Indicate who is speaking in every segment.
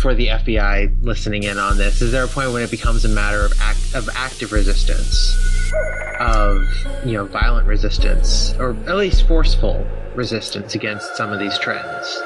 Speaker 1: for the FBI listening in on this? Is there a point when it becomes a matter of act of active resistance, of you know violent resistance, or at least forceful resistance against some of these trends?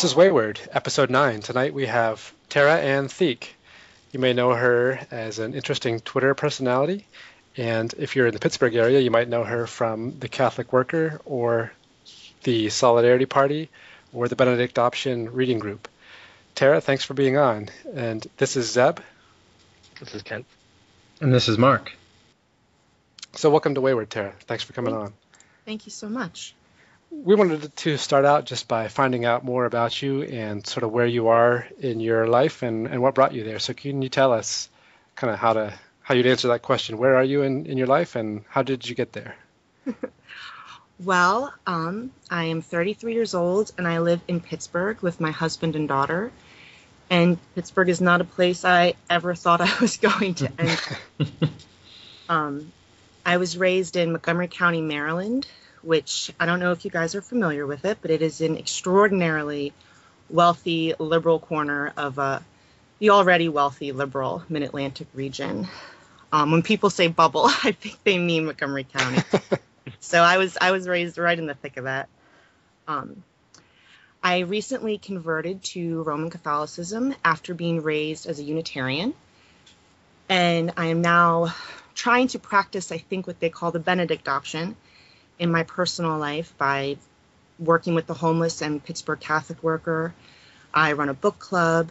Speaker 2: This is Wayward, episode 9. Tonight we have Tara Ann Thieke. You may know her as an interesting Twitter personality, and if you're in the Pittsburgh area, you might know her from the Catholic Worker or the Solidarity Party or the Benedict Option Reading Group. Tara, thanks for being on. And this is Zeb.
Speaker 3: This is Kent.
Speaker 1: And this is Mark.
Speaker 2: So welcome to Wayward, Tara. Thanks for coming on.
Speaker 4: Thank you so much.
Speaker 2: We wanted to start out just by finding out more about you and sort of where you are in your life and, and what brought you there. So can you tell us kind of how to how you'd answer that question? Where are you in, in your life and how did you get there?
Speaker 4: Well, um, I am 33 years old and I live in Pittsburgh with my husband and daughter. And Pittsburgh is not a place I ever thought I was going to end. um, I was raised in Montgomery County, Maryland, which I don't know if you guys are familiar with it, but it is an extraordinarily wealthy liberal corner of uh, the already wealthy liberal Mid Atlantic region. Um, when people say bubble, I think they mean Montgomery County. so I was I was raised right in the thick of that. Um, I recently converted to Roman Catholicism after being raised as a Unitarian, and I am now trying to practice, I think, what they call the Benedict option in my personal life by working with the homeless and Pittsburgh Catholic Worker. I run a book club.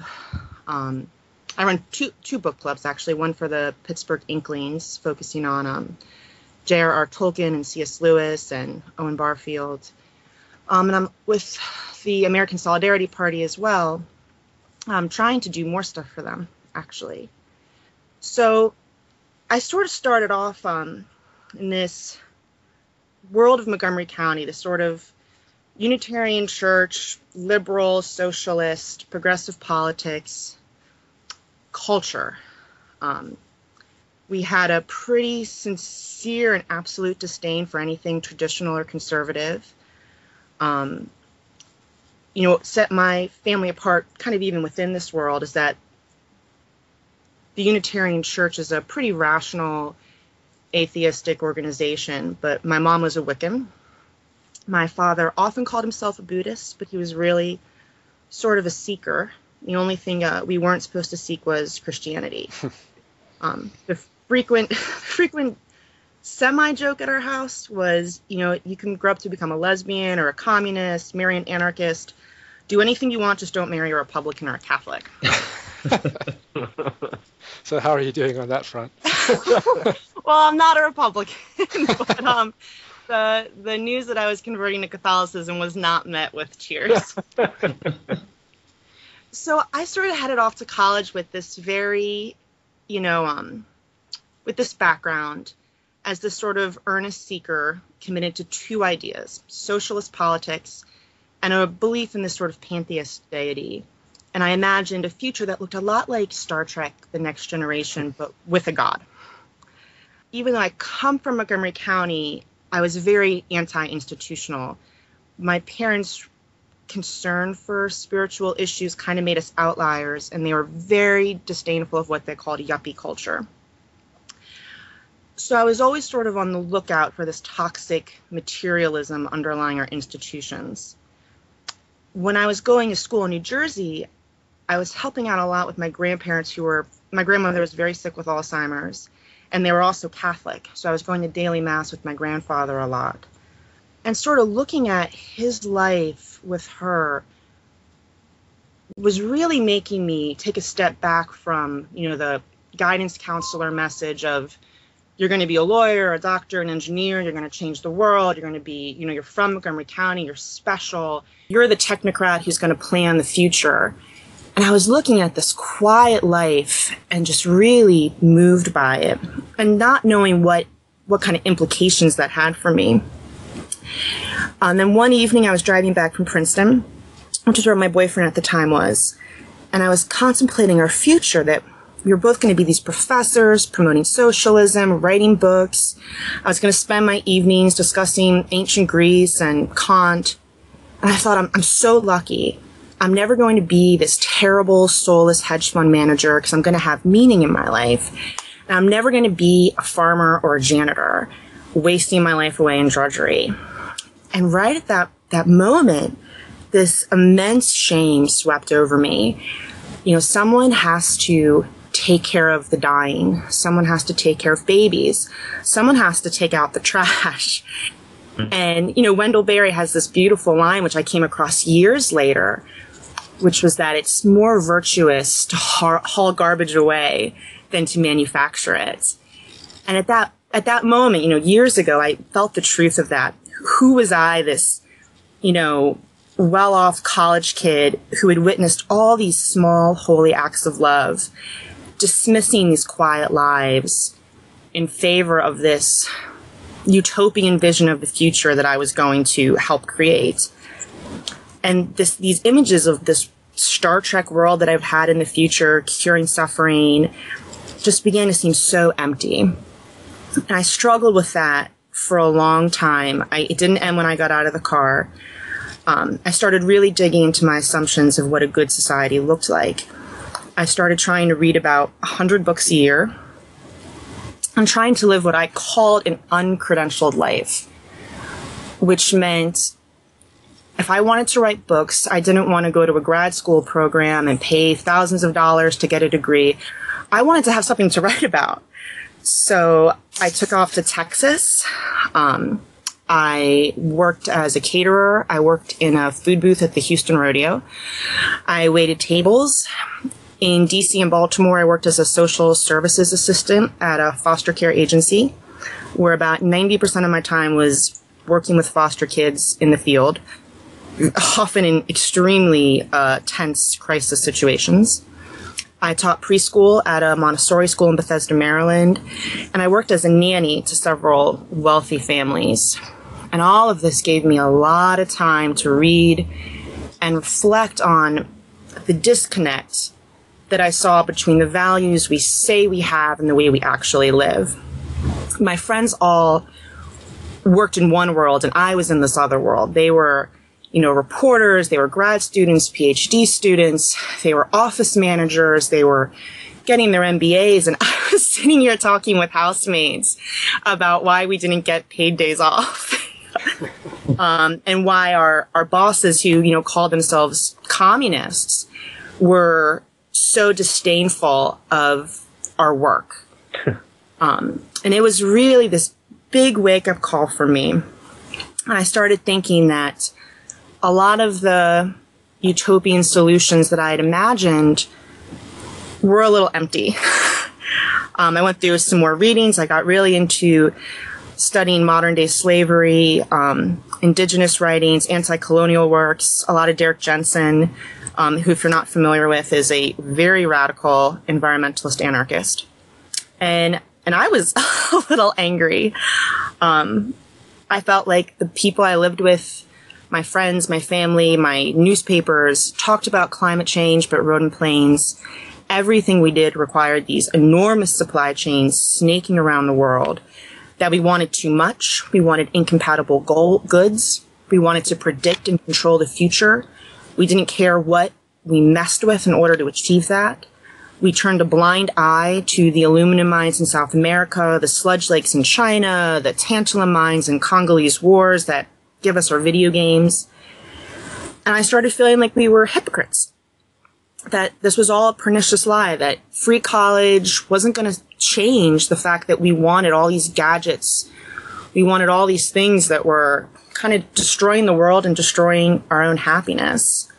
Speaker 4: Um, I run two two book clubs actually. One for the Pittsburgh Inklings, focusing on um, J.R.R. Tolkien and C.S. Lewis and Owen Barfield. Um, and I'm with the American Solidarity Party as well. I'm trying to do more stuff for them actually. So I sort of started off um, in this world of Montgomery County, the sort of Unitarian Church, liberal, socialist, progressive politics culture. Um, we had a pretty sincere and absolute disdain for anything traditional or conservative. Um, you know, what set my family apart, kind of even within this world, is that the Unitarian Church is a pretty rational atheistic organization, but my mom was a Wiccan. My father often called himself a Buddhist, but he was really sort of a seeker. The only thing uh, we weren't supposed to seek was Christianity. um, the frequent, frequent semi joke at our house was, you know, you can grow up to become a lesbian or a communist, marry an anarchist, do anything you want, just don't marry a Republican or a Catholic.
Speaker 2: so how are you doing on that front?
Speaker 4: well, I'm not a Republican, but um, the the news that I was converting to Catholicism was not met with cheers. so I sort of headed off to college with this very, you know, um, with this background as this sort of earnest seeker committed to two ideas: socialist politics and a belief in this sort of pantheist deity and I imagined a future that looked a lot like Star Trek The Next Generation, but with a god. Even though I come from Montgomery County, I was very anti institutional. My parents' concern for spiritual issues kind of made us outliers, and they were very disdainful of what they called yuppie culture. So I was always sort of on the lookout for this toxic materialism underlying our institutions. When I was going to school in New Jersey, I was helping out a lot with my grandparents who were my grandmother was very sick with Alzheimer's and they were also Catholic. So I was going to daily mass with my grandfather a lot. And sort of looking at his life with her was really making me take a step back from, you know, the guidance counselor message of you're going to be a lawyer, a doctor, an engineer, you're going to change the world, you're going to be, you know, you're from Montgomery County, you're special, you're the technocrat who's going to plan the future. And I was looking at this quiet life and just really moved by it and not knowing what, what kind of implications that had for me. And um, then one evening I was driving back from Princeton, which is where my boyfriend at the time was, and I was contemplating our future that we were both going to be these professors promoting socialism, writing books. I was going to spend my evenings discussing ancient Greece and Kant. And I thought, I'm, I'm so lucky. I'm never going to be this terrible, soulless hedge fund manager because I'm going to have meaning in my life. And I'm never going to be a farmer or a janitor, wasting my life away in drudgery. And right at that, that moment, this immense shame swept over me. You know, someone has to take care of the dying. Someone has to take care of babies. Someone has to take out the trash. Mm-hmm. And, you know, Wendell Berry has this beautiful line, which I came across years later, which was that it's more virtuous to haul garbage away than to manufacture it. And at that, at that moment, you know, years ago, I felt the truth of that. Who was I, this, you know, well off college kid who had witnessed all these small, holy acts of love dismissing these quiet lives in favor of this utopian vision of the future that I was going to help create. And this, these images of this Star Trek world that I've had in the future, curing suffering, just began to seem so empty. And I struggled with that for a long time. I, it didn't end when I got out of the car. Um, I started really digging into my assumptions of what a good society looked like. I started trying to read about 100 books a year. I'm trying to live what I called an uncredentialed life, which meant if I wanted to write books, I didn't want to go to a grad school program and pay thousands of dollars to get a degree. I wanted to have something to write about. So I took off to Texas. Um, I worked as a caterer. I worked in a food booth at the Houston Rodeo. I waited tables in DC and Baltimore, I worked as a social services assistant at a foster care agency where about 90% of my time was working with foster kids in the field, often in extremely uh, tense crisis situations. I taught preschool at a Montessori school in Bethesda, Maryland, and I worked as a nanny to several wealthy families. And all of this gave me a lot of time to read and reflect on the disconnect that I saw between the values we say we have and the way we actually live. My friends all worked in one world and I was in this other world. They were, you know, reporters, they were grad students, PhD students, they were office managers, they were getting their MBAs and I was sitting here talking with housemates about why we didn't get paid days off. um, and why our, our bosses who, you know, called themselves communists were so disdainful of our work. um, and it was really this big wake up call for me. And I started thinking that a lot of the utopian solutions that I had imagined were a little empty. um, I went through some more readings. I got really into studying modern day slavery, um, indigenous writings, anti colonial works, a lot of Derrick Jensen, um, who, if you're not familiar with, is a very radical environmentalist anarchist. And and I was a little angry. Um, I felt like the people I lived with, my friends, my family, my newspapers, talked about climate change, but rode in planes. Everything we did required these enormous supply chains snaking around the world. That we wanted too much. We wanted incompatible goal, goods. We wanted to predict and control the future. We didn't care what we messed with in order to achieve that. We turned a blind eye to the aluminum mines in South America, the sludge lakes in China, the tantalum mines and Congolese wars that give us our video games. And I started feeling like we were hypocrites. That this was all a pernicious lie, that free college wasn't going to change the fact that we wanted all these gadgets. We wanted all these things that were kind of destroying the world and destroying our own happiness.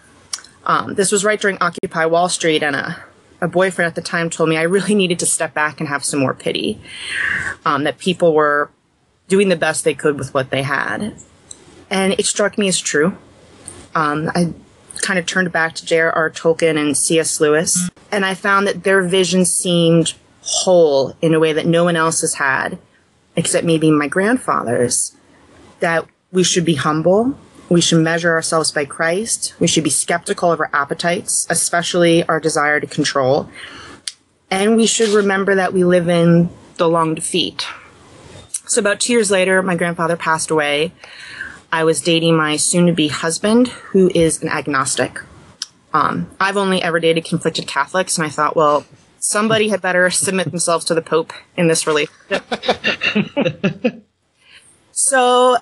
Speaker 4: Um, this was right during Occupy Wall Street, and a a boyfriend at the time told me I really needed to step back and have some more pity. Um, that people were doing the best they could with what they had. And it struck me as true. Um, I kind of turned back to J.R.R. Tolkien and C.S. Lewis, and I found that their vision seemed whole in a way that no one else has had, except maybe my grandfather's. That we should be humble, we should measure ourselves by Christ, we should be skeptical of our appetites, especially our desire to control, and we should remember that we live in the long defeat. So, about two years later, my grandfather passed away. I was dating my soon to be husband, who is an agnostic. Um, I've only ever dated conflicted Catholics, and I thought, well, somebody had better submit themselves to the Pope in this relationship. so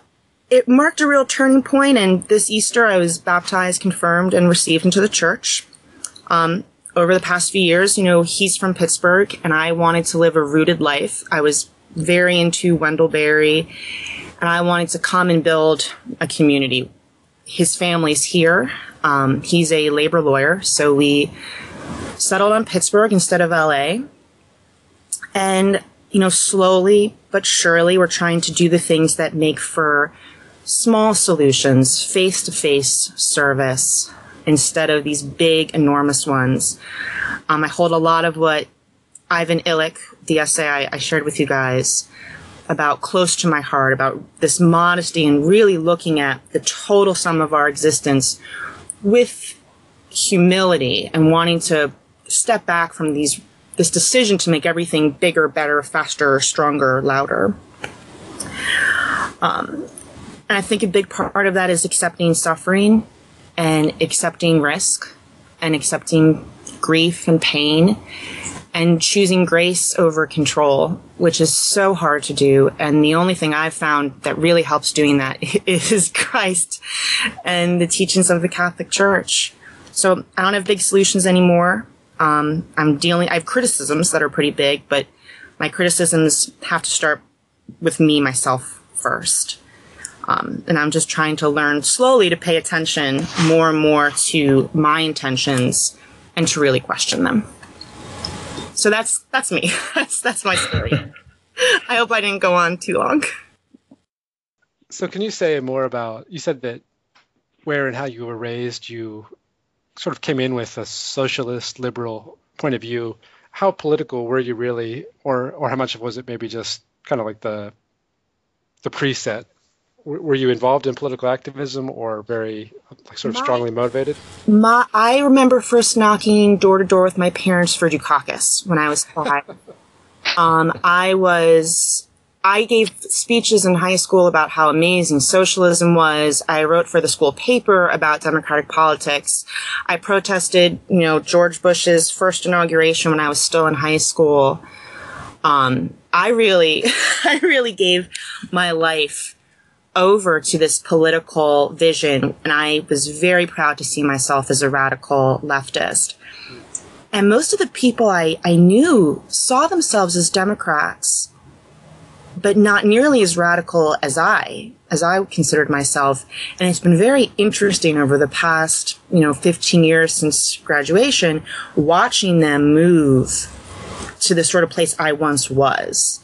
Speaker 4: it marked a real turning point, and this Easter I was baptized, confirmed, and received into the church. Um, over the past few years, you know, he's from Pittsburgh, and I wanted to live a rooted life. I was very into Wendell Berry, and I wanted to come and build a community. His family's here. Um, he's a labor lawyer, so we settled on Pittsburgh instead of LA. And, you know, slowly but surely, we're trying to do the things that make for small solutions, face to face service, instead of these big, enormous ones. Um, I hold a lot of what Ivan Illich, the essay I, I shared with you guys, about close to my heart, about this modesty and really looking at the total sum of our existence with humility and wanting to step back from these this decision to make everything bigger, better, faster, stronger, louder. Um, and I think a big part of that is accepting suffering and accepting risk and accepting grief and pain and choosing grace over control, which is so hard to do. And the only thing I've found that really helps doing that is Christ and the teachings of the Catholic Church. So I don't have big solutions anymore. Um, I'm dealing, I have criticisms that are pretty big, but my criticisms have to start with me, myself first. Um, and I'm just trying to learn slowly to pay attention more and more to my intentions and to really question them. So that's that's me. that's that's my story. I hope I didn't go on too long.
Speaker 2: So can you say more about you said that where and how you were raised, you sort of came in with a socialist liberal point of view. How political were you really, or or how much was it maybe just kind of like the the preset? Were you involved in political activism or very like, sort of my, strongly motivated?
Speaker 4: My, I remember first knocking door to door with my parents for Dukakis when I was five. um, I was I gave speeches in high school about how amazing socialism was. I wrote for the school paper about democratic politics. I protested, you know, George Bush's first inauguration when I was still in high school. Um, I really, I really gave my life over to this political vision, and I was very proud to see myself as a radical leftist. And most of the people I, I knew saw themselves as Democrats but not nearly as radical as I, as I considered myself. And it's been very interesting over the past, you know, 15 years since graduation, watching them move to the sort of place I once was.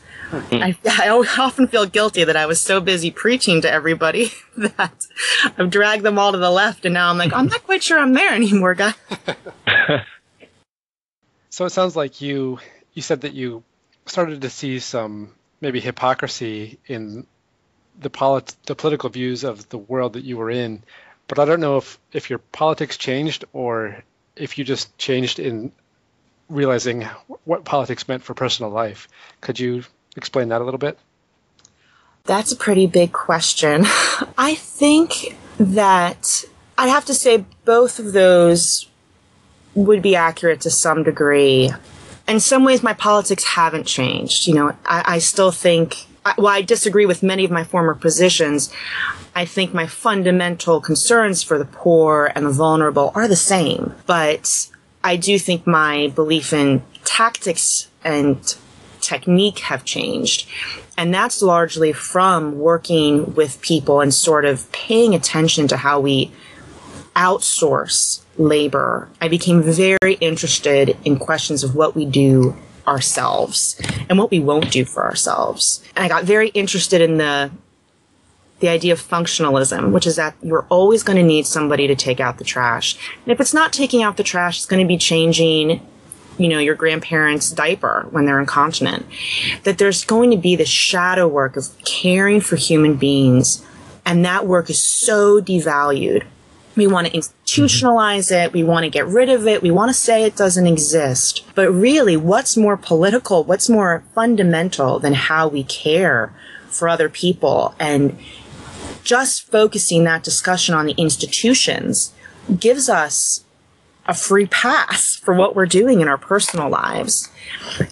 Speaker 4: I, I, often feel guilty that I was so busy preaching to everybody that I've dragged them all to the left, and now I'm like, I'm not quite sure I'm there anymore, guy.
Speaker 2: so it sounds like you you said that you started to see some maybe hypocrisy in the polit- the political views of the world that you were in. But I don't know if if your politics changed or if you just changed in realizing what politics meant for personal life. Could you explain that a little bit?
Speaker 4: That's a pretty big question. I think that I'd have to say both of those would be accurate to some degree in some ways, my politics haven't changed. You know, I, I still think, while I disagree with many of my former positions, I think my fundamental concerns for the poor and the vulnerable are the same. But I do think my belief in tactics and technique have changed. And that's largely from working with people and sort of paying attention to how we outsource labor, I became very interested in questions of what we do ourselves and what we won't do for ourselves. And I got very interested in the the idea of functionalism, which is that you're always going to need somebody to take out the trash. And if it's not taking out the trash, it's going to be changing, you know, your grandparents' diaper when they're incontinent. That there's going to be the shadow work of caring for human beings. And that work is so devalued. We want to mm-hmm. institutionalize it. We want to get rid of it. We want to say it doesn't exist. But really, what's more political? What's more fundamental than how we care for other people? And just focusing that discussion on the institutions gives us a free pass for what we're doing in our personal lives.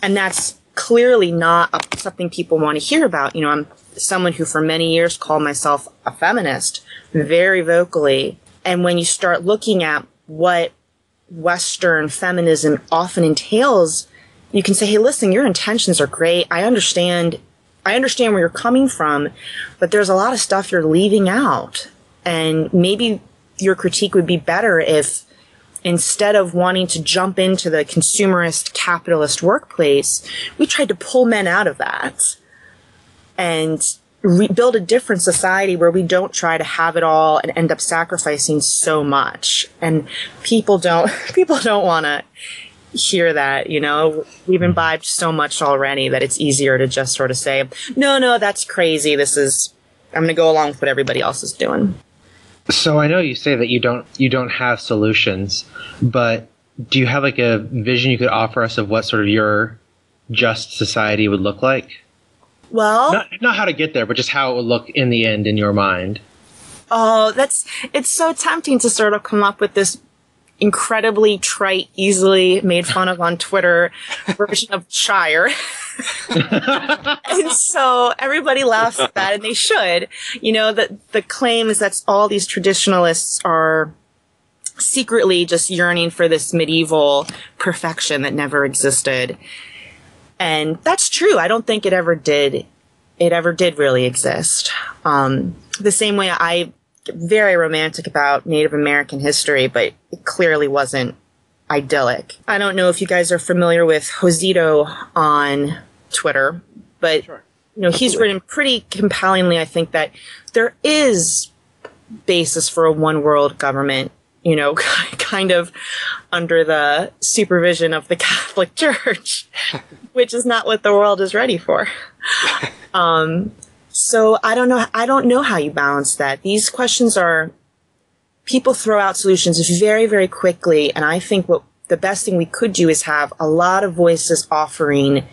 Speaker 4: And that's clearly not something people want to hear about. You know, I'm someone who for many years called myself a feminist very vocally. And when you start looking at what Western feminism often entails, you can say, hey, listen, your intentions are great. I understand I understand where you're coming from, but there's a lot of stuff you're leaving out. And maybe your critique would be better if instead of wanting to jump into the consumerist capitalist workplace, we tried to pull men out of that and build a different society where we don't try to have it all and end up sacrificing so much. And people don't, people don't want to hear that, you know, we've imbibed so much already that it's easier to just sort of say, no, no, that's crazy. This is, I'm going to go along with what everybody else is doing.
Speaker 1: So I know you say that you don't, you don't have solutions, but do you have like a vision you could offer us of what sort of your just society would look like?
Speaker 4: Well,
Speaker 1: not, not how to get there, but just how it would look in the end in your mind.
Speaker 4: Oh, that's, it's so tempting to sort of come up with this incredibly trite, easily made fun of on Twitter version of Shire. and so everybody laughs at that and they should. You know, the, the claim is that all these traditionalists are secretly just yearning for this medieval perfection that never existed. And that's true. I don't think it ever did. It ever did really exist. Um, the same way I very romantic about Native American history, but it clearly wasn't idyllic. I don't know if you guys are familiar with Josito on Twitter, but sure. you know he's written pretty compellingly. I think that there is basis for a one world government. You know, kind of under the supervision of the Catholic Church, which is not what the world is ready for. Um, so I don't know. I don't know how you balance that. These questions are people throw out solutions very, very quickly. And I think what the best thing we could do is have a lot of voices offering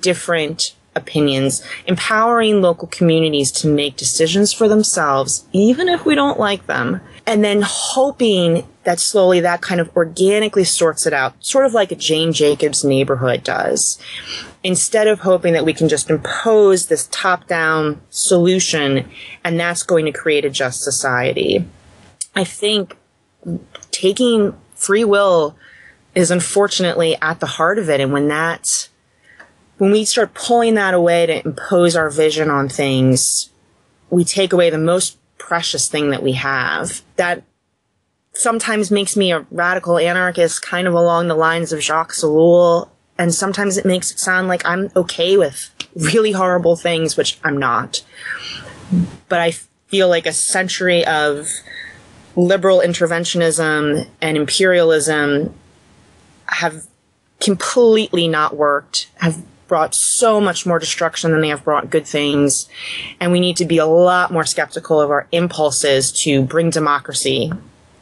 Speaker 4: different opinions, empowering local communities to make decisions for themselves, even if we don't like them, and then hoping that slowly that kind of organically sorts it out, sort of like a Jane Jacobs neighborhood does. Instead of hoping that we can just impose this top down solution and that's going to create a just society. I think taking free will is unfortunately at the heart of it. And when that, when we start pulling that away to impose our vision on things, we take away the most precious thing that we have. That sometimes makes me a radical anarchist, kind of along the lines of Jacques Ellul. And sometimes it makes it sound like I'm okay with really horrible things, which I'm not. But I feel like a century of liberal interventionism and imperialism have completely not worked, have brought so much more destruction than they have brought good things. And we need to be a lot more skeptical of our impulses to bring democracy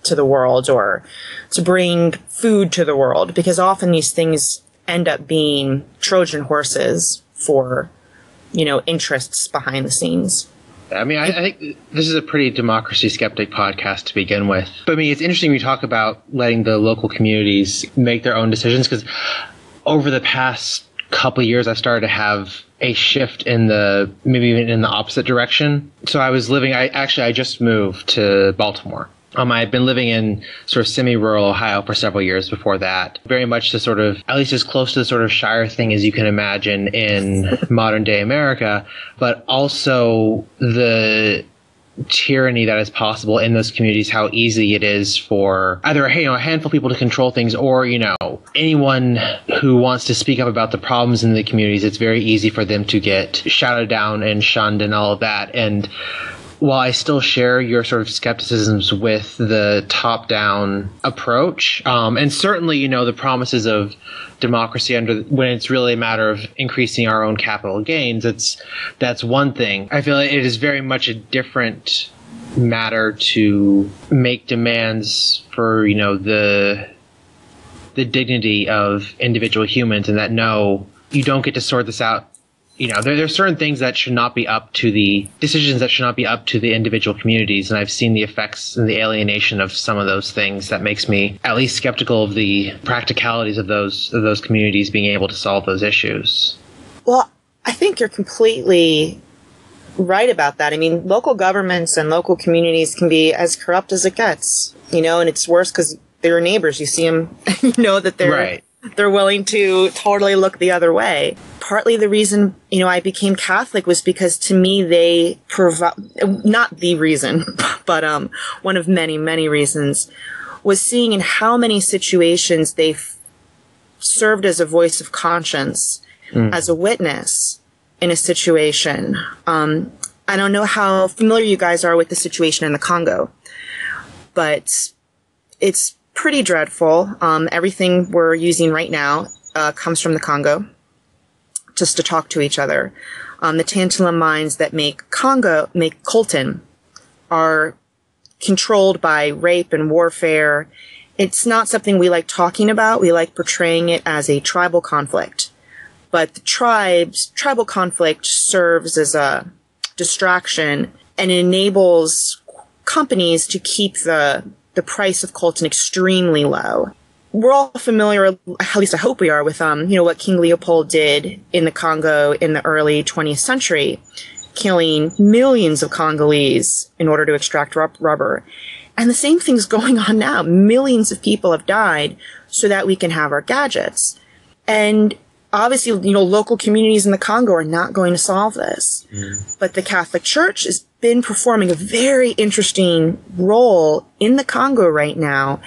Speaker 4: to the world or to bring food to the world because often these things end up being Trojan horses for, you know, interests behind the scenes.
Speaker 1: I mean, I, I, think this is a pretty democracy skeptic podcast to begin with. But I mean, it's interesting we talk about letting the local communities make their own decisions because over the past couple years, I started to have a shift in the maybe even in the opposite direction. So I was living. I actually I just moved to Baltimore. Um, I had been living in sort of semi-rural Ohio for several years before that. Very much the sort of, at least as close to the sort of Shire thing as you can imagine in modern day America, but also the tyranny that is possible in those communities, how easy it is for either you know a handful of people to control things, or you know anyone who wants to speak up about the problems in the communities. It's very easy for them to get shouted down and shunned and all of that. And while I still share your sort of skepticisms with the top-down approach, um, and certainly you know the promises of democracy under when it's really a matter of increasing our own capital gains, it's that's one thing. I feel like it is very much a different matter to make demands for you know the the dignity of individual humans, and that no, you don't get to sort this out you know, there, there are certain things that should not be up to the decisions that should not be up to the individual communities. And I've seen the effects and the alienation of some of those things that makes me at least skeptical of the practicalities of those of those communities being able to solve those issues.
Speaker 4: Well, I think you're completely right about that. I mean, local governments and local communities can be as corrupt as it gets, you know, and it's worse because they're neighbors. You see them, you know that they're
Speaker 1: right
Speaker 4: they're willing to totally look the other way. Partly the reason, you know, I became Catholic was because to me they provide, not the reason, but um, one of many, many reasons was seeing in how many situations they served as a voice of conscience, mm. as a witness in a situation. Um, I don't know how familiar you guys are with the situation in the Congo, but it's pretty dreadful. Um, everything we're using right now uh, comes from the Congo, just to talk to each other. Um, the tantalum mines that make Congo, make coltan, are controlled by rape and warfare. It's not something we like talking about. We like portraying it as a tribal conflict. But the tribes, tribal conflict serves as a distraction and enables companies to keep the the price of coltan extremely low. We're all familiar, at least I hope we are, with um, you know what King Leopold did in the Congo in the early 20th century, killing millions of Congolese in order to extract rubber. And the same thing's going on now. Millions of people have died so that we can have our gadgets. And obviously, you know, local communities in the Congo are not going to solve this. Mm. But the Catholic Church has been performing a very interesting role in the Congo right now,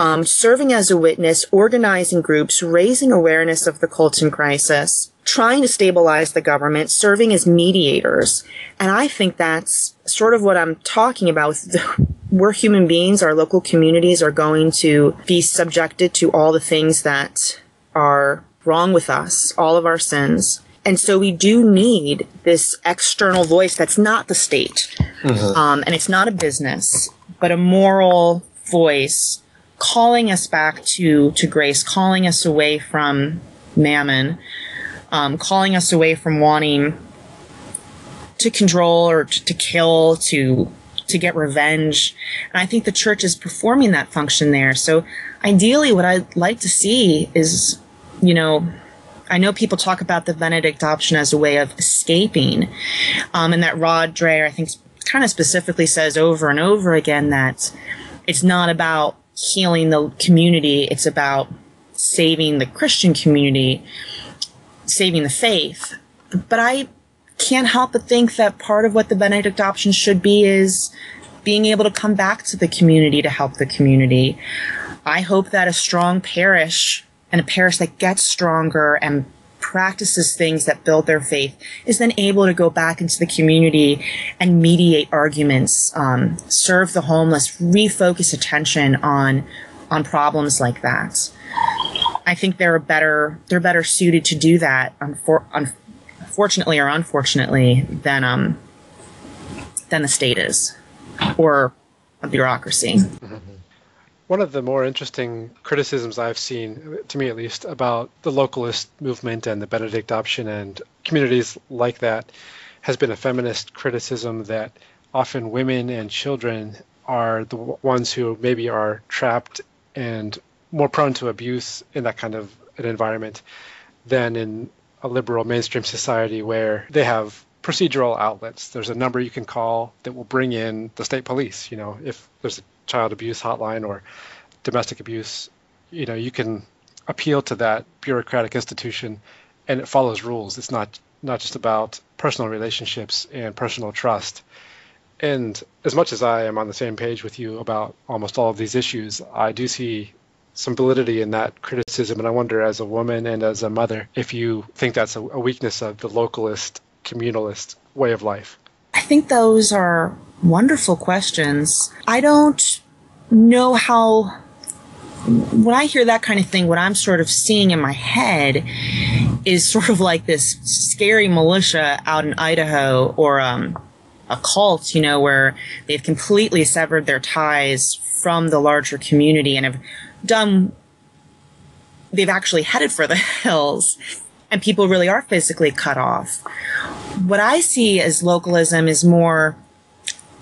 Speaker 4: um, serving as a witness, organizing groups, raising awareness of the coltan crisis, trying to stabilize the government, serving as mediators. And I think that's sort of what I'm talking about. We're human beings, our local communities are going to be subjected to all the things that are wrong with us, all of our sins. And so we do need this external voice that's not the state. Mm-hmm. Um, and it's not a business, but a moral voice calling us back to, to grace, calling us away from mammon, um, calling us away from wanting to control or to, to kill, to to get revenge. And I think the church is performing that function there. So ideally what I'd like to see is you know, I know people talk about the Benedict option as a way of escaping, um, and that Rod Dreher, I think, kind of specifically says over and over again that it's not about healing the community; it's about saving the Christian community, saving the faith. But I can't help but think that part of what the Benedict option should be is being able to come back to the community to help the community. I hope that a strong parish and a parish that gets stronger and practices things that build their faith is then able to go back into the community and mediate arguments, um, serve the homeless, refocus attention on on problems like that. I think they're better they're better suited to do that. Unfor- unfortunately or unfortunately, than um than the state is, or a bureaucracy.
Speaker 2: One of the more interesting criticisms I've seen, to me at least, about the localist movement and the Benedict option and communities like that has been a feminist criticism that often women and children are the ones who maybe are trapped and more prone to abuse in that kind of an environment than in a liberal mainstream society where they have procedural outlets. There's a number you can call that will bring in the state police. You know, if there's a child abuse hotline or domestic abuse, you know, you can appeal to that bureaucratic institution and it follows rules. It's not not just about personal relationships and personal trust. And as much as I am on the same page with you about almost all of these issues, I do see some validity in that criticism. And I wonder, as a woman and as a mother, if you think that's a, weakness of the localist, communalist way of life.
Speaker 4: I think those are wonderful questions. I don't know how. When I hear that kind of thing, what I'm sort of seeing in my head is sort of like this scary militia out in Idaho or um, a cult, you know, where they've completely severed their ties from the larger community and have done, they've actually headed for the hills and people really are physically cut off. What I see as localism is more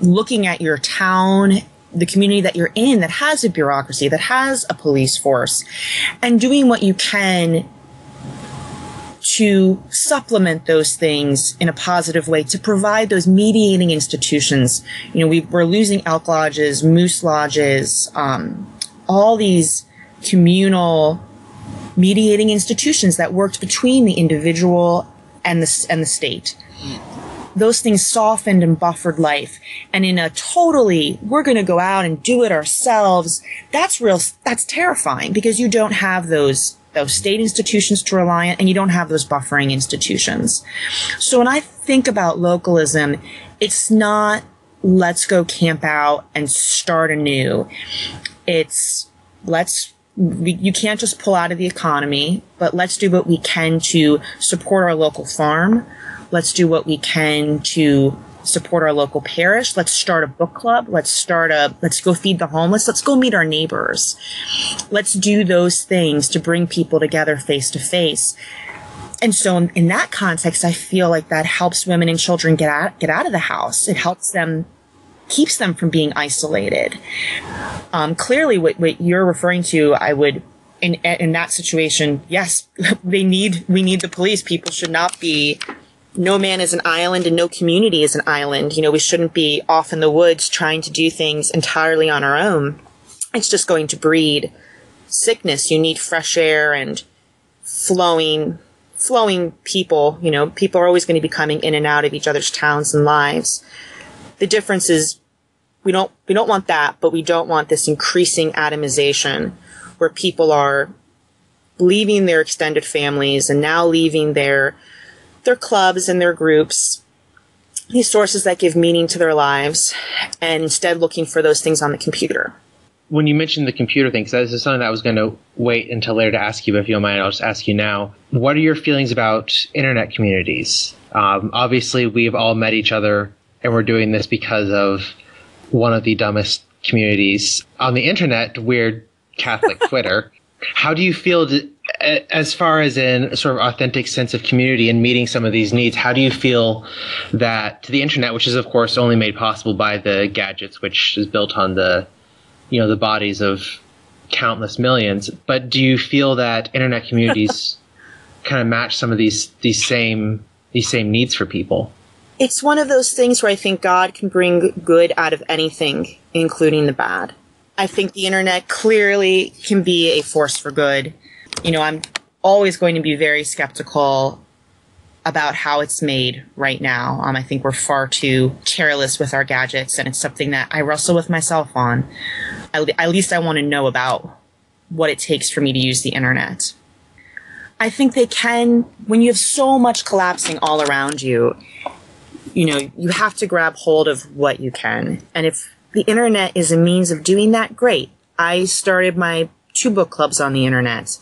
Speaker 4: looking at your town, the community that you're in that has a bureaucracy, that has a police force, and doing what you can to supplement those things in a positive way, to provide those mediating institutions. You know, we, are losing elk lodges, moose lodges, um, all these communal mediating institutions that worked between the individual and the, and the state. Those things softened and buffered life. And in a totally, we're going to go out and do it ourselves, that's real, that's terrifying because you don't have those those state institutions to rely on, and you don't have those buffering institutions. So when I think about localism, it's not let's go camp out and start anew. It's let's you can't just pull out of the economy, but let's do what we can to support our local farm. Let's do what we can to support our local parish. Let's start a book club. Let's start a, let's go feed the homeless. Let's go meet our neighbors. Let's do those things to bring people together face to face. And so in, that context, I feel like that helps women and children get out, get out of the house. It helps them, keeps them from being isolated. Um, clearly what, what you're referring to, I would, in, in that situation, yes, they need, we need the police. People should not be no man is an island and no community is an island. You know, we shouldn't be off in the woods trying to do things entirely on our own. It's just going to breed sickness. You need fresh air and flowing, flowing people. You know, people are always going to be coming in and out of each other's towns and lives. The difference is we don't, we don't want that, but we don't want this increasing atomization where people are leaving their extended families and now leaving their their clubs and their groups, these sources that give meaning to their lives, and instead looking for those things on the computer.
Speaker 1: When you mentioned the computer thing, because this is something that I was going to wait until later to ask you, but if you don't mind, I'll just ask you now. What are your feelings about internet communities? Um, obviously, we've all met each other, and we're doing this because of one of the dumbest communities on the internet, weird Catholic Twitter. How do you feel to, as far as in sort of authentic sense of community and meeting some of these needs, how do you feel that the internet, which is of course only made possible by the gadgets, which is built on the, you know, the bodies of countless millions, but do you feel that internet communities kind of match some of these these same these same needs for people?
Speaker 4: It's one of those things where I think God can bring good out of anything, including the bad. I think the internet clearly can be a force for good you know, I'm always going to be very skeptical about how it's made right now. Um, I think we're far too careless with our gadgets, and it's something that I wrestle with myself on. At, at least I want to know about what it takes for me to use the internet. I think they can, when you have so much collapsing all around you, you know, you have to grab hold of what you can. And if the internet is a means of doing that, great. I started my two book clubs on the internet.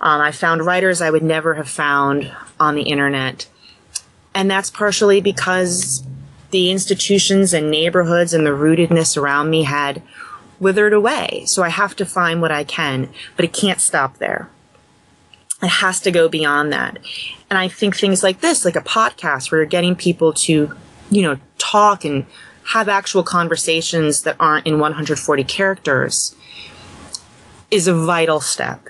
Speaker 4: Um, I found writers I would never have found on the internet. And that's partially because the institutions and neighborhoods and the rootedness around me had withered away. So I have to find what I can, but it can't stop there. It has to go beyond that. And I think things like this, like a podcast where you're getting people to, you know, talk and have actual conversations that aren't in 140 characters is a vital step.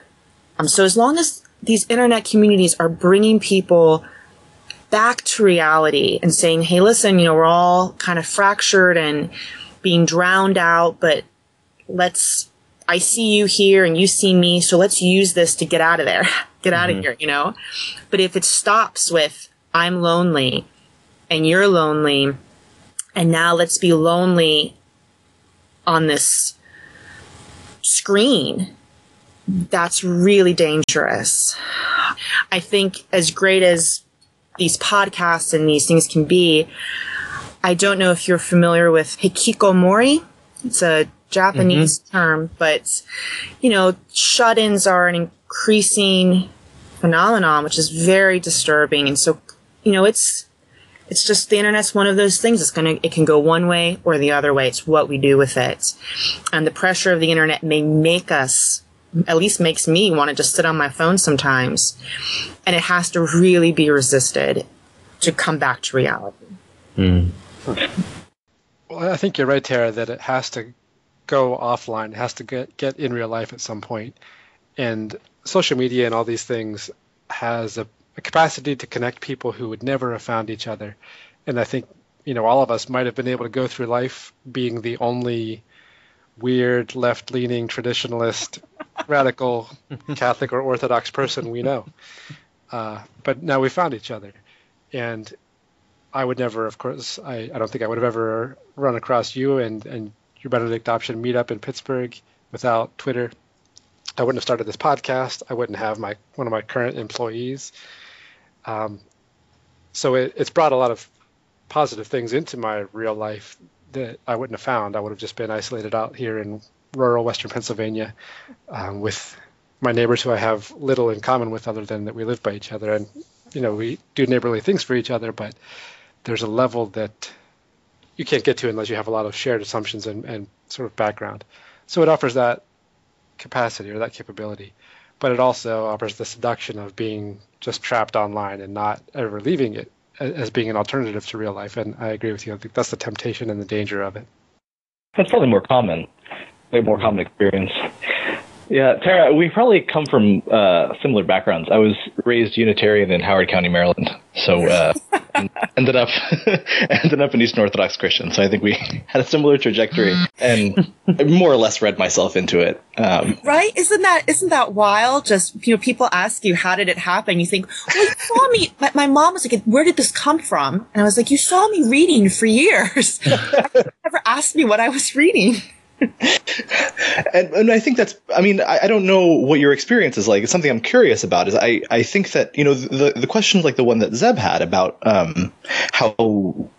Speaker 4: Um, so as long as these internet communities are bringing people back to reality and saying, hey, listen, you know, we're all kind of fractured and being drowned out, but let's, I see you here and you see me, so let's use this to get out of there, get out mm-hmm. of here, you know? But if it stops with, I'm lonely and you're lonely and now let's be lonely on this screen. That's really dangerous. I think as great as these podcasts and these things can be, I don't know if you're familiar with hikikomori. It's a Japanese mm-hmm. term, but you know, shut-ins are an increasing phenomenon, which is very disturbing. And so, you know, it's it's just the internet's one of those things. It's gonna it can go one way or the other way. It's what we do with it, and the pressure of the internet may make us at least makes me want to just sit on my phone sometimes. And it has to really be resisted to come back to reality.
Speaker 2: Mm. Well, I think you're right, Tara, that it has to go offline. It has to get, get in real life at some point. And social media and all these things has a, a capacity to connect people who would never have found each other. And I think, you know, all of us might have been able to go through life being the only weird left leaning traditionalist radical Catholic or Orthodox person we know. Uh, but now we found each other. And I would never, of course, I, I don't think I would have ever run across you and, and your Benedict option meetup in Pittsburgh without Twitter. I wouldn't have started this podcast. I wouldn't have my one of my current employees. Um, so it, it's brought a lot of positive things into my real life that I wouldn't have found. I would have just been isolated out here in rural Western Pennsylvania um, with my neighbors who I have little in common with other than that we live by each other. And, you know, we do neighborly things for each other, but there's a level that you can't get to unless you have a lot of shared assumptions and, and sort of background. So it offers that capacity or that capability, but it also offers the seduction of being just trapped online and not ever leaving it as being an alternative to real life. And I agree with you. I think that's the temptation and the danger of it.
Speaker 3: That's probably more common, way more mm-hmm. common experience. Yeah, Tara, we probably come from uh, similar backgrounds. I was raised Unitarian in Howard County, Maryland, so uh, ended up ended up an Eastern Orthodox Christian. So I think we had a similar trajectory, and more or less read myself into it.
Speaker 4: Um, right? Isn't that isn't that wild? Just you know, people ask you how did it happen. You think, well, you saw me. My, my mom was like, "Where did this come from?" And I was like, "You saw me reading for years. never asked me what I was reading."
Speaker 5: and, and, I think that's, I mean, I, I, don't know what your experience is like. It's something I'm curious about is I, I think that, you know, the, the questions like the one that Zeb had about um, how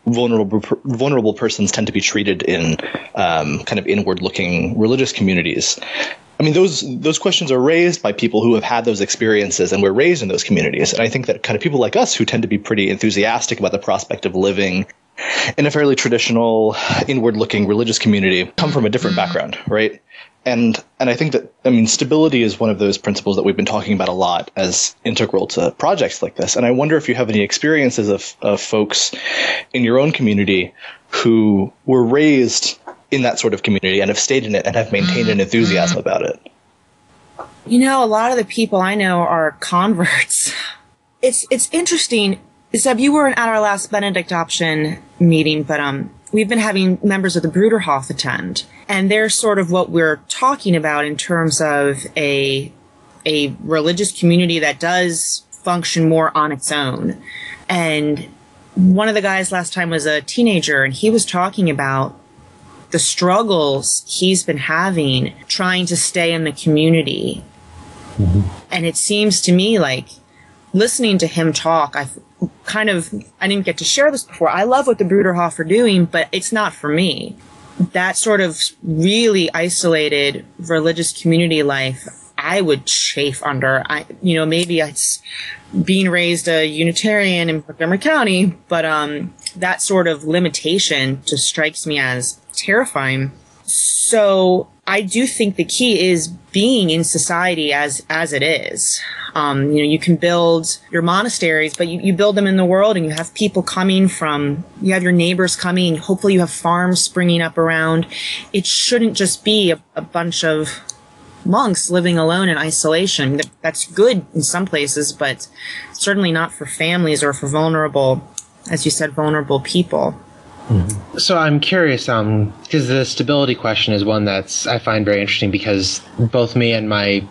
Speaker 5: vulnerable, vulnerable persons tend to be treated in um, kind of inward looking religious communities. I mean, those those questions are raised by people who have had those experiences and were raised in those communities. And I think that kind of people like us who tend to be pretty enthusiastic about the prospect of living in a fairly traditional, inward looking religious community come from a different mm-hmm. background, right? And and I think that I mean stability is one of those principles that we've been talking about a lot as integral to projects like this. And I wonder if you have any experiences of, of folks in your own community who were raised in that sort of community and have stayed in it and have maintained an enthusiasm about it.
Speaker 4: You know, a lot of the people I know are converts. It's it's interesting Zeb, you weren't at our last Benedict option meeting, but um, we've been having members of the Bruderhof attend, and they're sort of what we're talking about in terms of a a religious community that does function more on its own. And one of the guys last time was a teenager, and he was talking about the struggles he's been having trying to stay in the community. Mm-hmm. And it seems to me like listening to him talk, I kind of, I didn't get to share this before. I love what the Bruderhof are doing, but it's not for me. That sort of really isolated religious community life, I would chafe under. I, you know, maybe it's being raised a Unitarian in Montgomery County, but um, that sort of limitation just strikes me as terrifying. So I do think the key is being in society as as it is. Um, you know, you can build your monasteries, but you, you build them in the world, and you have people coming from. You have your neighbors coming. Hopefully, you have farms springing up around. It shouldn't just be a, a bunch of monks living alone in isolation. That's good in some places, but certainly not for families or for vulnerable, as you said, vulnerable people.
Speaker 1: Mm-hmm. So I'm curious, um, because the stability question is one that's I find very interesting because both me and my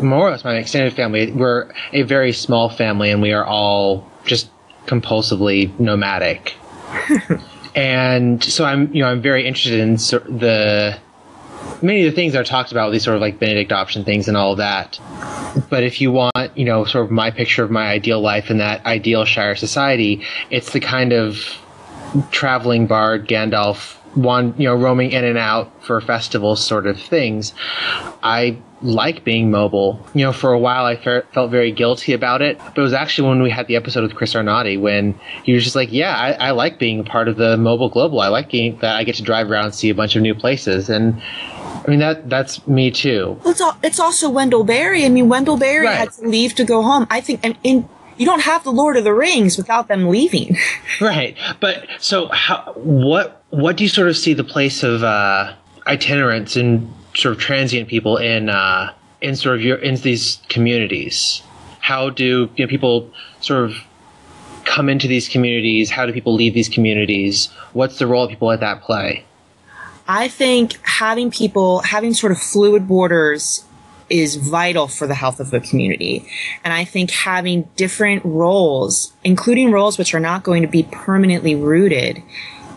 Speaker 1: more or less my extended family we're a very small family and we are all just compulsively nomadic. and so I'm you know I'm very interested in sor- the many of the things that are talked about, these sort of like Benedict option things and all that. But if you want, you know, sort of my picture of my ideal life in that ideal Shire society, it's the kind of traveling bard Gandalf one you know roaming in and out for festivals sort of things i like being mobile you know for a while i fe- felt very guilty about it but it was actually when we had the episode with chris Arnade when he was just like yeah I, I like being part of the mobile global i like being that i get to drive around and see a bunch of new places and I mean that that's me too.
Speaker 4: Well, it's, al- it's also Wendell Berry. I mean, Wendell Berry
Speaker 1: Right.
Speaker 4: had to leave to go home. I think, and, and you don't have the Lord of the Rings without them leaving.
Speaker 1: Right. But so how what what do you sort of see the place of uh itinerants and sort of transient people in uh in sort of your in these communities? How do you know, people sort of come into these communities? How do people leave these communities? What's the role of people at that play?
Speaker 4: I think having people, having sort of fluid borders is vital for the health of the community. And I think having different roles, including roles which are not going to be permanently rooted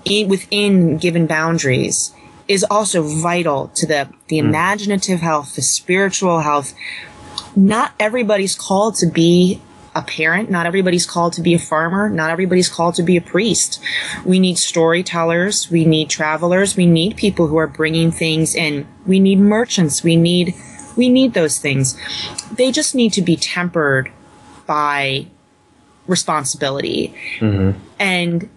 Speaker 4: in, within given boundaries, is also vital to the, the hmm. imaginative health, the spiritual health. Not everybody's called to be a parent. Not everybody's called to be a farmer. Not everybody's called to be a priest. We need storytellers. We need travelers. We need people who are bringing things in. We need merchants. We need, we need those things. They just need to be tempered by responsibility. Mm-hmm. And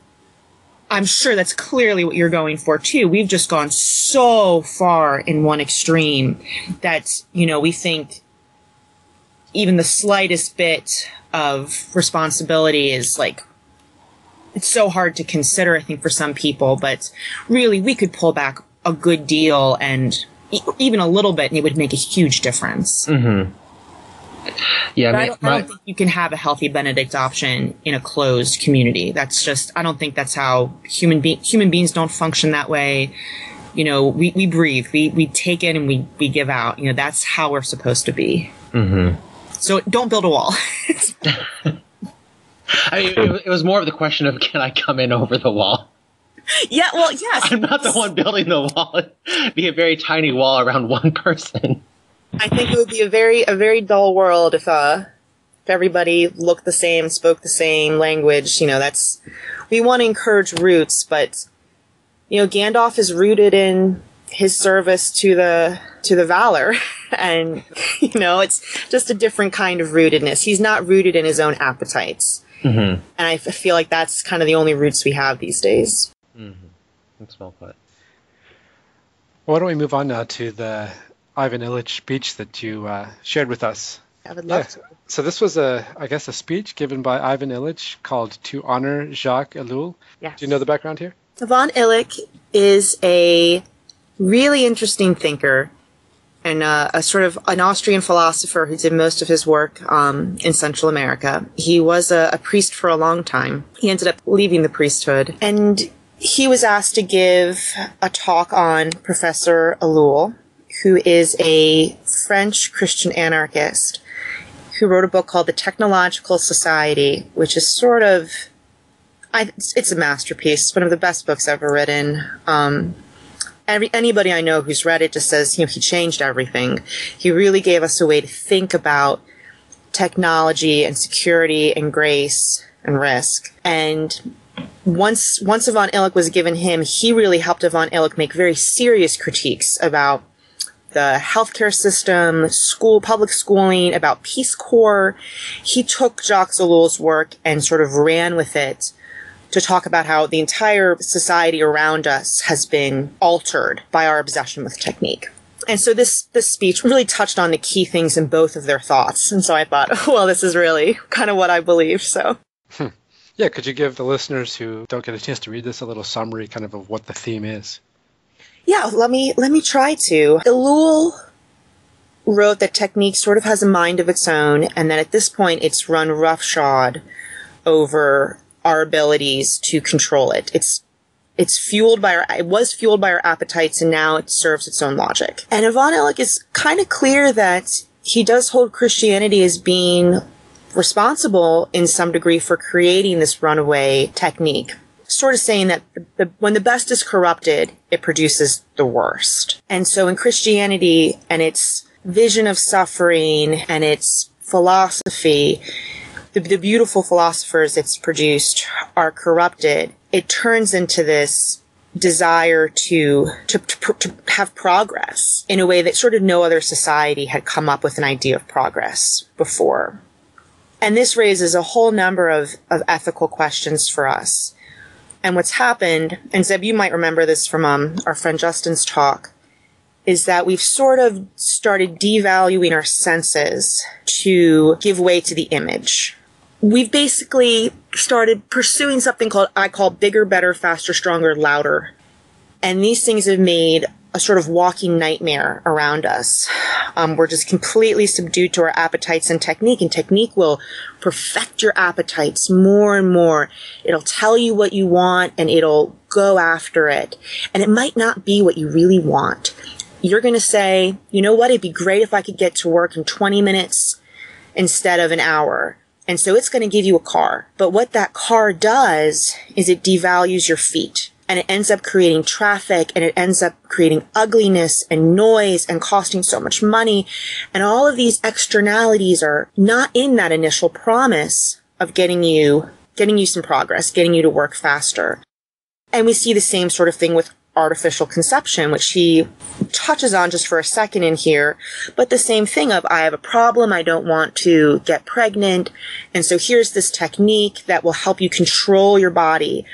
Speaker 4: I'm sure that's clearly what you're going for too. We've just gone so far in one extreme that, you know, we think even the slightest bit of responsibility is like it's so hard to consider i think for some people but really we could pull back a good deal and e- even a little bit and it would make a huge difference.
Speaker 1: Yeah,
Speaker 4: but I
Speaker 1: my-
Speaker 4: don't, I don't think you can have a healthy benedict option in a closed community. That's just i don't think that's how human be- human beings don't function that way. You know we, we breathe we, we take in and we, we give out. You know that's how we're supposed to be.
Speaker 1: Mhm.
Speaker 4: so don't build a wall.
Speaker 1: I mean, it, it was more of the question of can I come in over the wall?
Speaker 4: yeah well yes
Speaker 1: I'm not the one building the wall. It'd be a very tiny wall around one person.
Speaker 4: I think it would be a very a very dull world if uh if everybody looked the same, spoke the same language. You know, that's we want to encourage roots, but you know, Gandalf is rooted in his service to the to the Valar, and you know, it's just a different kind of rootedness. He's not rooted in his own appetites,
Speaker 1: Mm-hmm.
Speaker 4: and I f- feel like that's kind of the only roots we have these days.
Speaker 1: That's well.
Speaker 2: Why don't we move on now to the Ivan Illich speech that you uh, shared with us?
Speaker 4: I would love
Speaker 2: Yeah.
Speaker 4: to.
Speaker 2: So this was a, I guess, a speech given by Ivan Illich called "To Honor Jacques Ellul."
Speaker 4: Yes.
Speaker 2: Do you know the background here?
Speaker 4: Ivan Illich is a really interesting thinker and uh, a sort of an Austrian philosopher who did most of his work um, in Central America. He was a, a priest for a long time. He ended up leaving the priesthood, and he was asked to give a talk on Professor Ellul, who is a French Christian anarchist who wrote a book called The Technological Society, which is sort of I, it's a masterpiece. It's one of the best books ever written. Um, every, anybody I know who's read it just says, you know, he changed everything. He really gave us a way to think about technology and security and grace and risk. And once, once Ivan Illich was given him, he really helped Ivan Illich make very serious critiques about the healthcare system, school, public schooling, about Peace Corps. He took Jacques Ellul's work and sort of ran with it to talk about how the entire society around us has been altered by our obsession with technique. And so this this speech really touched on the key things in both of their thoughts. And so I thought, well, this is really kind of what I believe. So
Speaker 2: Yeah, could you give the listeners who don't get a chance to read this a little summary, kind of, of what the theme is?
Speaker 4: yeah, let me let me try to. Ellul wrote that technique sort of has a mind of its own, and that at this point it's run roughshod over our abilities to control it. It's it's fueled by our it was fueled by our appetites and now it serves its own logic. And Ivan Illich is kind of clear that he does hold Christianity as being responsible in some degree for creating this runaway technique. sort of saying that the, the, when the best is corrupted, it produces the worst. And so in Christianity and its vision of suffering and its philosophy, the, the beautiful philosophers it's produced are corrupted. It turns into this desire to, to, to, to, have progress in a way that sort of no other society had come up with an idea of progress before. And this raises a whole number of, of ethical questions for us. And what's happened, and Zeb, you might remember this from um, our friend Justin's talk, is that we've sort of started devaluing our senses to give way to the image. We've basically started pursuing something called I call bigger, better, faster, stronger, louder. And these things have made a sort of walking nightmare around us. Um, we're just completely subdued to our appetites and technique, and technique will perfect your appetites more and more. It'll tell you what you want and it'll go after it. And it might not be what you really want. You're going to say, you know what? It'd be great if I could get to work in 20 minutes instead of an hour. And so it's going to give you a car. But what that car does is it devalues your feet and it ends up creating traffic and it ends up creating ugliness and noise and costing so much money. And all of these externalities are not in that initial promise of getting you, getting you some progress, getting you to work faster. And we see the same sort of thing with artificial conception, which he touches on just for a second in here, but the same thing of I have a problem, I don't want to get pregnant, and so here's this technique that will help you control your body.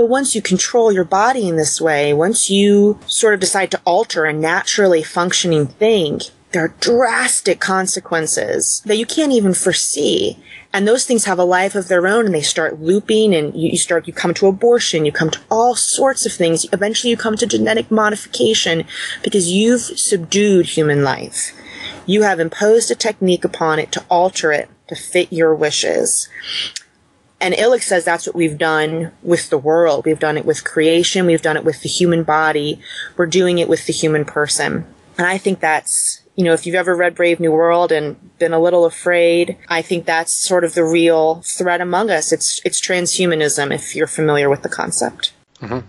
Speaker 4: But once you control your body in this way, once you sort of decide to alter a naturally functioning thing, there are drastic consequences that you can't even foresee. And those things have a life of their own and they start looping and you, start, you come to abortion, you come to all sorts of things. Eventually you come to genetic modification because you've subdued human life. You have imposed a technique upon it to alter it to fit your wishes. And Illich says that's what we've done with the world. We've done it with creation. We've done it with the human body. We're doing it with the human person. And I think that's you know, if you've ever read Brave New World and been a little afraid, I think that's sort of the real threat among us. It's it's transhumanism if you're familiar with the concept.
Speaker 2: Mm-hmm.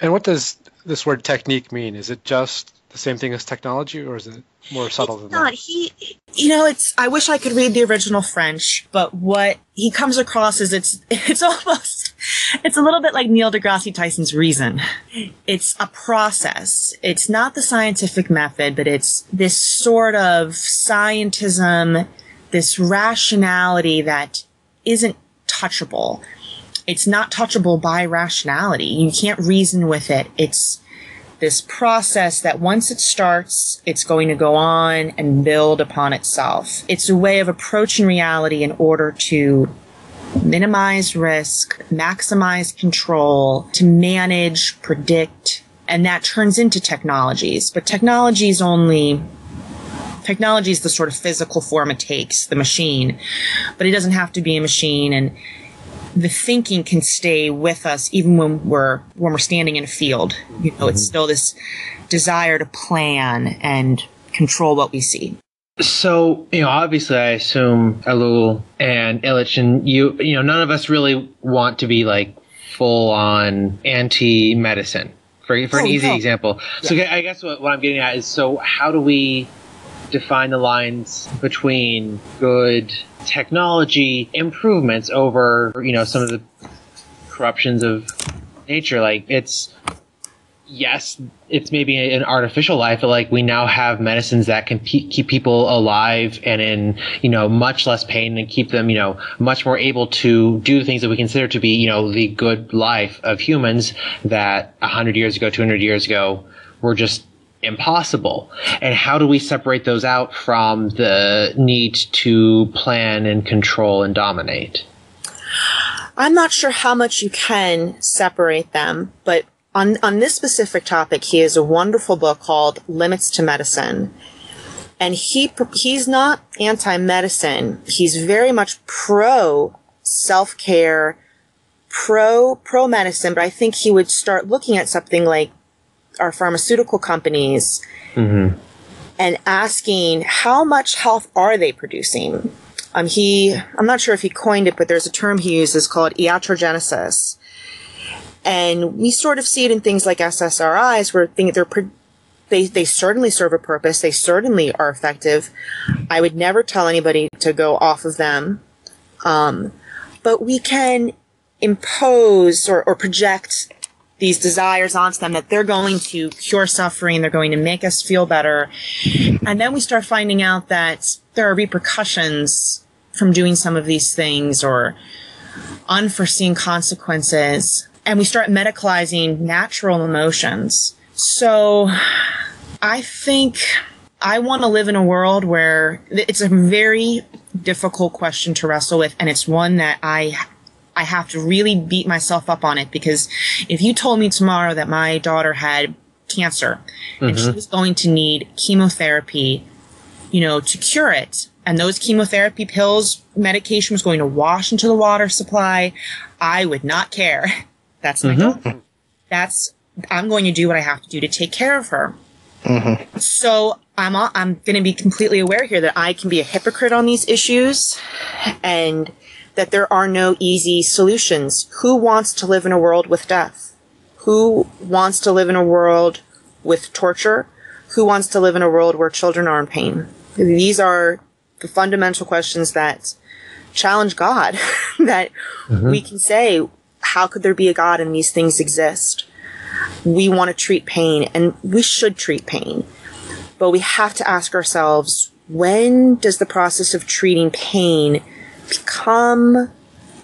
Speaker 2: And what does this word technique mean? Is it just the same thing as technology, or is it more subtle
Speaker 4: it's
Speaker 2: than
Speaker 4: not.
Speaker 2: that?
Speaker 4: He, you know, it's. I wish I could read the original French, but what he comes across is it's. It's almost. It's a little bit like Neil deGrasse Tyson's reason. It's a process. It's not the scientific method, but it's this sort of scientism, this rationality that isn't touchable. It's not touchable by rationality. You can't reason with it. It's this process that once it starts, it's going to go on and build upon itself. It's a way of approaching reality in order to minimize risk, maximize control, to manage, predict, and that turns into technologies. But technology is only technology is the sort of physical form it takes, the machine, but it doesn't have to be a machine and the thinking can stay with us even when we're when we're standing in a field. You know, it's mm-hmm. still this desire to plan and control what we see.
Speaker 1: So, you know, obviously I assume Ellul and Illich and you, you know, none of us really want to be like full on anti medicine. For, for an
Speaker 4: Oh,
Speaker 1: easy
Speaker 4: no.
Speaker 1: example. So I guess what, what I'm getting at is so how do we define the lines between good technology improvements over, you know, some of the corruptions of nature? Like it's yes, it's maybe an artificial life, but like we now have medicines that can pe- keep people alive and in, you know, much less pain and keep them, you know, much more able to do the things that we consider to be, you know, the good life of humans that 100 years ago, 200 years ago were just impossible. And how do we separate those out from the need to plan and control and dominate?
Speaker 4: I'm not sure how much you can separate them, but on, on this specific topic, he has a wonderful book called Limits to Medicine. And he, he's not anti-medicine. He's very much pro self-care, pro, pro medicine, but I think he would start looking at something like our pharmaceutical companies and asking how much health are they producing? Um, he, I'm not sure if he coined it, but there's a term he uses called iatrogenesis. And we sort of see it in things like SSRIs where they're, they, they certainly serve a purpose. They certainly are effective. I would never tell anybody to go off of them. Um, but we can impose or, or project these desires onto them that they're going to cure suffering, they're going to make us feel better. And then we start finding out that there are repercussions from doing some of these things or unforeseen consequences. And we start medicalizing natural emotions. So I think I want to live in a world where it's a very difficult question to wrestle with. And it's one that I I have to really beat myself up on it because if you told me tomorrow that my daughter had cancer mm-hmm. and she mm-hmm. was going to need chemotherapy, you know, to cure it, and those chemotherapy pills, medication was going to wash into the water supply, I would not care. That's my mm-hmm. daughter. That's I'm going to do what I have to do to take care of her. Mm-hmm. So I'm I'm going to be completely aware here that I can be a hypocrite on these issues, and that there are no easy solutions. Who wants to live in a world with death? Who wants to live in a world with torture? Who wants to live in a world where children are in pain? These are the fundamental questions that challenge God, that mm-hmm. we can say, how could there be a God and these things exist? We want to treat pain and we should treat pain. But we have to ask ourselves, when does the process of treating pain become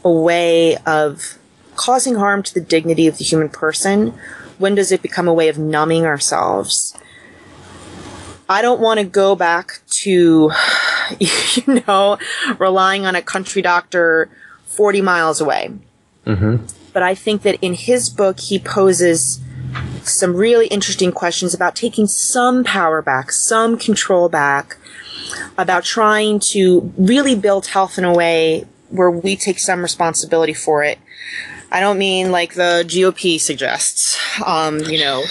Speaker 4: a way of causing harm to the dignity of the human person? When does it become a way of numbing ourselves? I don't want to go back to, you know, relying on a country doctor 40 miles away. Mm-hmm. But I think that in his book, he poses some really interesting questions about taking some power back, some control back, about trying to really build health in a way where we take some responsibility for it. I don't mean like the GOP suggests. Um, you know,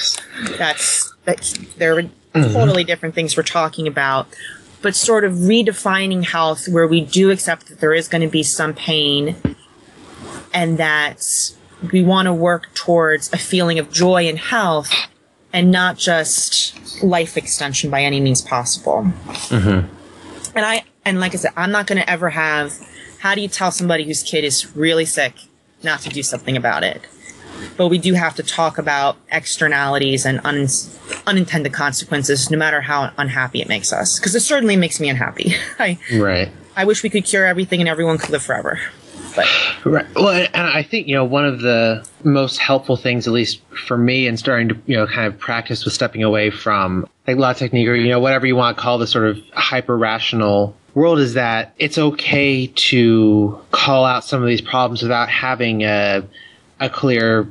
Speaker 4: that's that there are mm-hmm. totally different things we're talking about, but sort of redefining health where we do accept that there is going to be some pain, and that we want to work towards a feeling of joy and health, and not just life extension by any means possible. Mm-hmm. And I, and like I said, I'm not going to ever have, how do you tell somebody whose kid is really sick not to do something about it? But we do have to talk about externalities and un, unintended consequences, no matter how unhappy it makes us. Because it certainly makes me unhappy. I,
Speaker 1: right.
Speaker 4: I wish we could cure everything and everyone could live forever. But.
Speaker 1: Right. Well, and I think you know one of the most helpful things, at least for me, in starting to you know kind of practice with stepping away from like La Technique or you know whatever you want to call the sort of hyper rational world, is that it's okay to call out some of these problems without having a a clear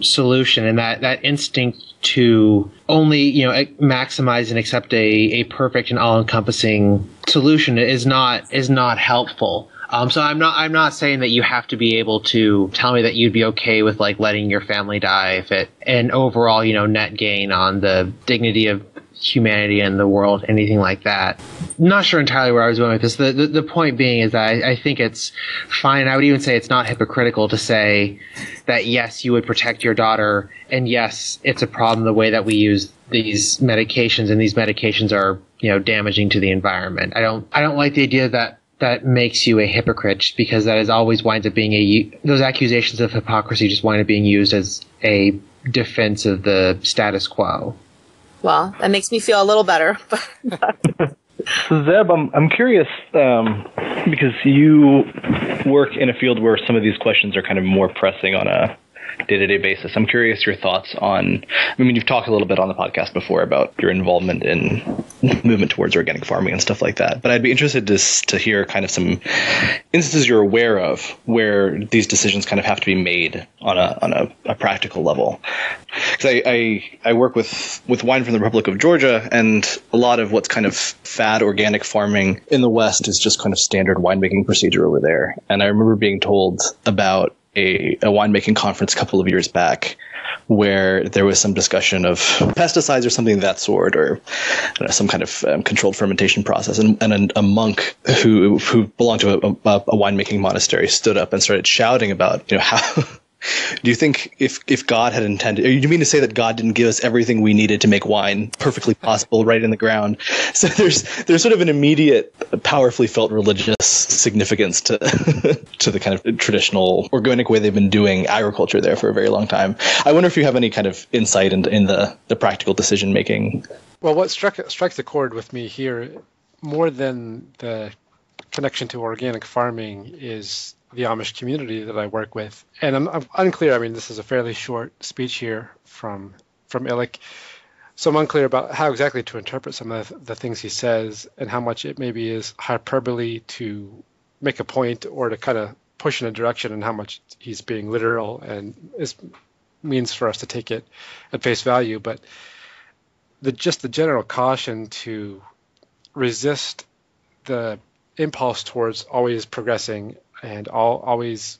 Speaker 1: solution, and that that instinct to only you know maximize and accept a, a perfect and all encompassing solution is not is not helpful um, so I'm not I'm not saying that you have to be able to tell me that you'd be okay with like letting your family die if it an overall you know net gain on the dignity of humanity and the world, anything like that. Not sure entirely where I was going with this. The, the, the point being is that I, I, think it's fine. I would even say it's not hypocritical to say that yes, you would protect your daughter, and yes, it's a problem the way that we use these medications, and these medications are you know damaging to the environment. I don't I don't like the idea that that makes you a hypocrite because that is always winds up being a those accusations of hypocrisy just wind up being used as a defense of the status quo.
Speaker 4: Well, that makes me feel a little better.
Speaker 5: Zeb, I'm I'm curious um, because you work in a field where some of these questions are kind of more pressing on a day-to-day basis. I'm curious your thoughts on. I mean, you've talked a little bit on the podcast before about your involvement in movement towards organic farming and stuff like that. But I'd be interested to to hear kind of some instances you're aware of where these decisions kind of have to be made on a on a, a practical level. Because I, I I work with with wine from the Republic of Georgia, and a lot of what's kind of fad organic farming in the West is just kind of standard winemaking procedure over there. And I remember being told about a, a winemaking conference a couple of years back where there was some discussion of pesticides or something of that sort, or know, some kind of um, controlled fermentation process. And, and a, a, monk who who belonged to a, a, a winemaking monastery stood up and started shouting about you know how Do you think if if God had intended, or you mean to say that God didn't give us everything we needed to make wine perfectly possible right in the ground? So there's there's sort of an immediate, powerfully felt religious significance to to the kind of traditional organic way they've been doing agriculture there for a very long time. I wonder if you have any kind of insight into in the the practical decision making.
Speaker 2: Well, what struck strikes a chord with me here more than the connection to organic farming is the Amish community that I work with. And I'm, I'm, unclear. I mean, this is a fairly short speech here from from Illich, so I'm unclear about how exactly to interpret some of the, things he says and how much it maybe is hyperbole to make a point or to kind of push in a direction, and how much he's being literal and is means for us to take it at face value. But the just the general caution to resist the impulse towards always progressing and all, always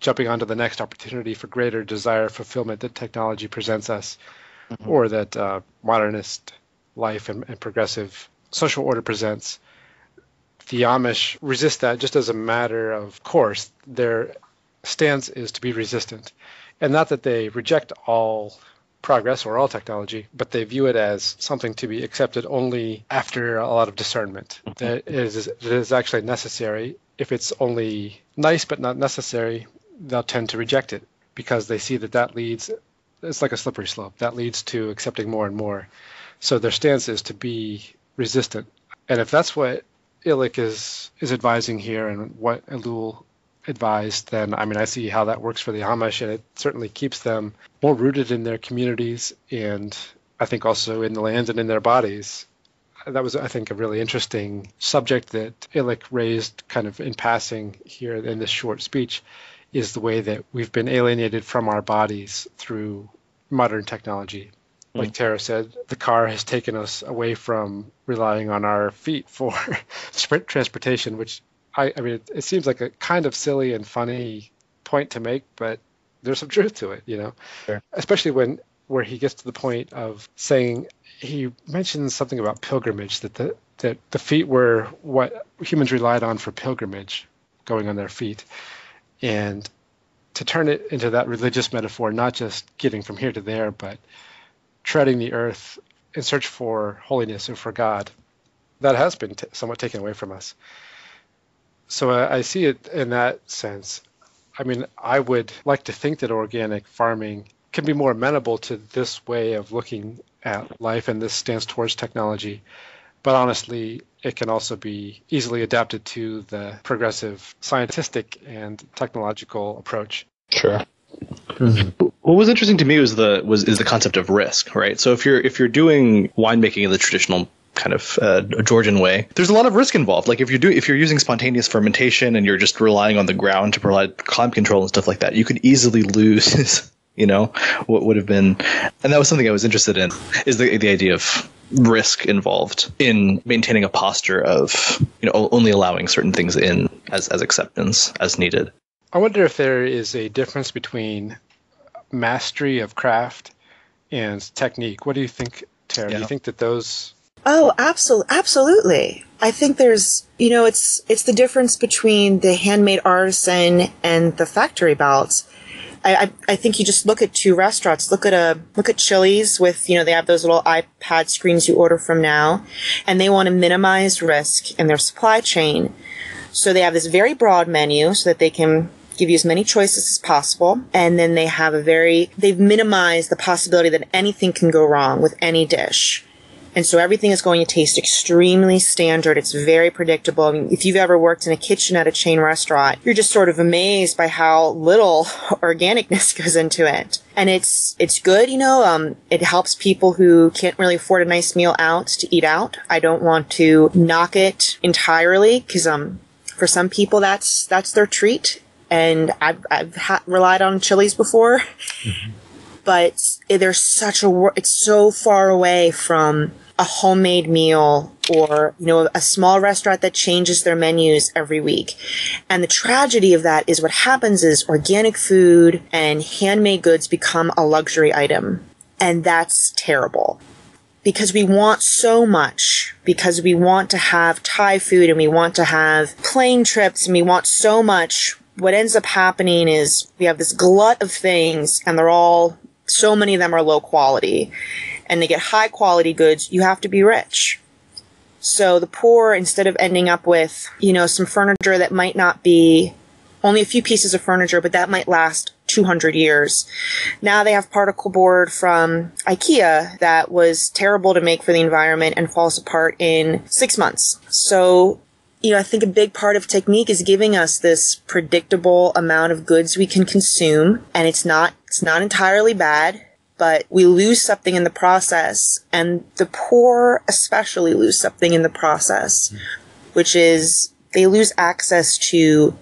Speaker 2: jumping onto the next opportunity for greater desire fulfillment that technology presents us mm-hmm. or that uh, modernist life and, and, progressive social order presents. The Amish resist that just as a matter of course. Their stance is to be resistant. And not that they reject all progress or all technology, but they view it as something to be accepted only after a lot of discernment. Mm-hmm. That it is, it is actually necessary if it's only nice but not necessary, they'll tend to reject it because they see that that leads, it's like a slippery slope, that leads to accepting more and more. So their stance is to be resistant. And if that's what Illich is, is advising here and what Ellul advised, then I mean, I see how that works for the Amish, and it certainly keeps them more rooted in their communities and I think also in the land and in their bodies that was, I think, a really interesting subject that Illich raised kind of in passing here in this short speech is the way that we've been alienated from our bodies through modern technology. Hmm. Like Tara said, the car has taken us away from relying on our feet for transportation, which I, I mean, it, it seems like a kind of silly and funny point to make, but there's some truth to it, you know, sure. especially when where he gets to the point of saying he mentions something about pilgrimage that the that the feet were what humans relied on for pilgrimage, going on their feet, and to turn it into that religious metaphor, not just getting from here to there, but treading the earth in search for holiness and for God, that has been t- somewhat taken away from us. So uh, I see it in that sense. I mean, I would like to think that organic farming can be more amenable to this way of looking at life and this stance towards technology. But honestly, it can also be easily adapted to the progressive scientific and technological approach.
Speaker 5: Sure. Mm-hmm. What was interesting to me was the was is the concept of risk, right? So if you're if you're doing winemaking in the traditional kind of uh, Georgian way, there's a lot of risk involved. Like if you're doing if you're using spontaneous fermentation and you're just relying on the ground to provide climate control and stuff like that, you could easily lose you know what would have been and that was something i was interested in is the, the idea of risk involved in maintaining a posture of you know only allowing certain things in as, as acceptance as needed.
Speaker 2: I wonder if there is a difference between mastery of craft and technique. What do you think tara? Yeah. do you think that those
Speaker 4: oh absolutely absolutely. I think there's you know it's it's the difference between the handmade artisan and the factory belts I, I think you just look at two restaurants. Look at a look at Chili's with you know they have those little iPad screens you order from now, and they want to minimize risk in their supply chain. So they have this very broad menu so that they can give you as many choices as possible. And then they have a very, they've minimized the possibility that anything can go wrong with any dish. And so everything is going to taste extremely standard. It's very predictable. I mean, if you've ever worked in a kitchen at a chain restaurant, you're just sort of amazed by how little organicness goes into it. And it's, it's good, you know, um, it helps people who can't really afford a nice meal out to eat out. I don't want to knock it entirely because, um, for some people that's, that's their treat. And I've, I've ha- relied on Chili's before. Mm-hmm but there's such a it's so far away from a homemade meal or, you know, a small restaurant that changes their menus every week. And the tragedy of that is what happens is organic food and handmade goods become a luxury item. And that's terrible because we want so much, because we want to have Thai food and we want to have plane trips and we want so much. What ends up happening is we have this glut of things and they're all, so many of them are low quality. And they get high quality goods, you have to be rich. So the poor, instead of ending up with, you know, some furniture that might not be only a few pieces of furniture, but that might last 200 years. Now they have particle board from IKEA that was terrible to make for the environment and falls apart in six months. So, you know, I think a big part of technique is giving us this predictable amount of goods we can consume. And it's not, it's not entirely bad, but we lose something in the process. And the poor especially lose something in the process, which is they lose access to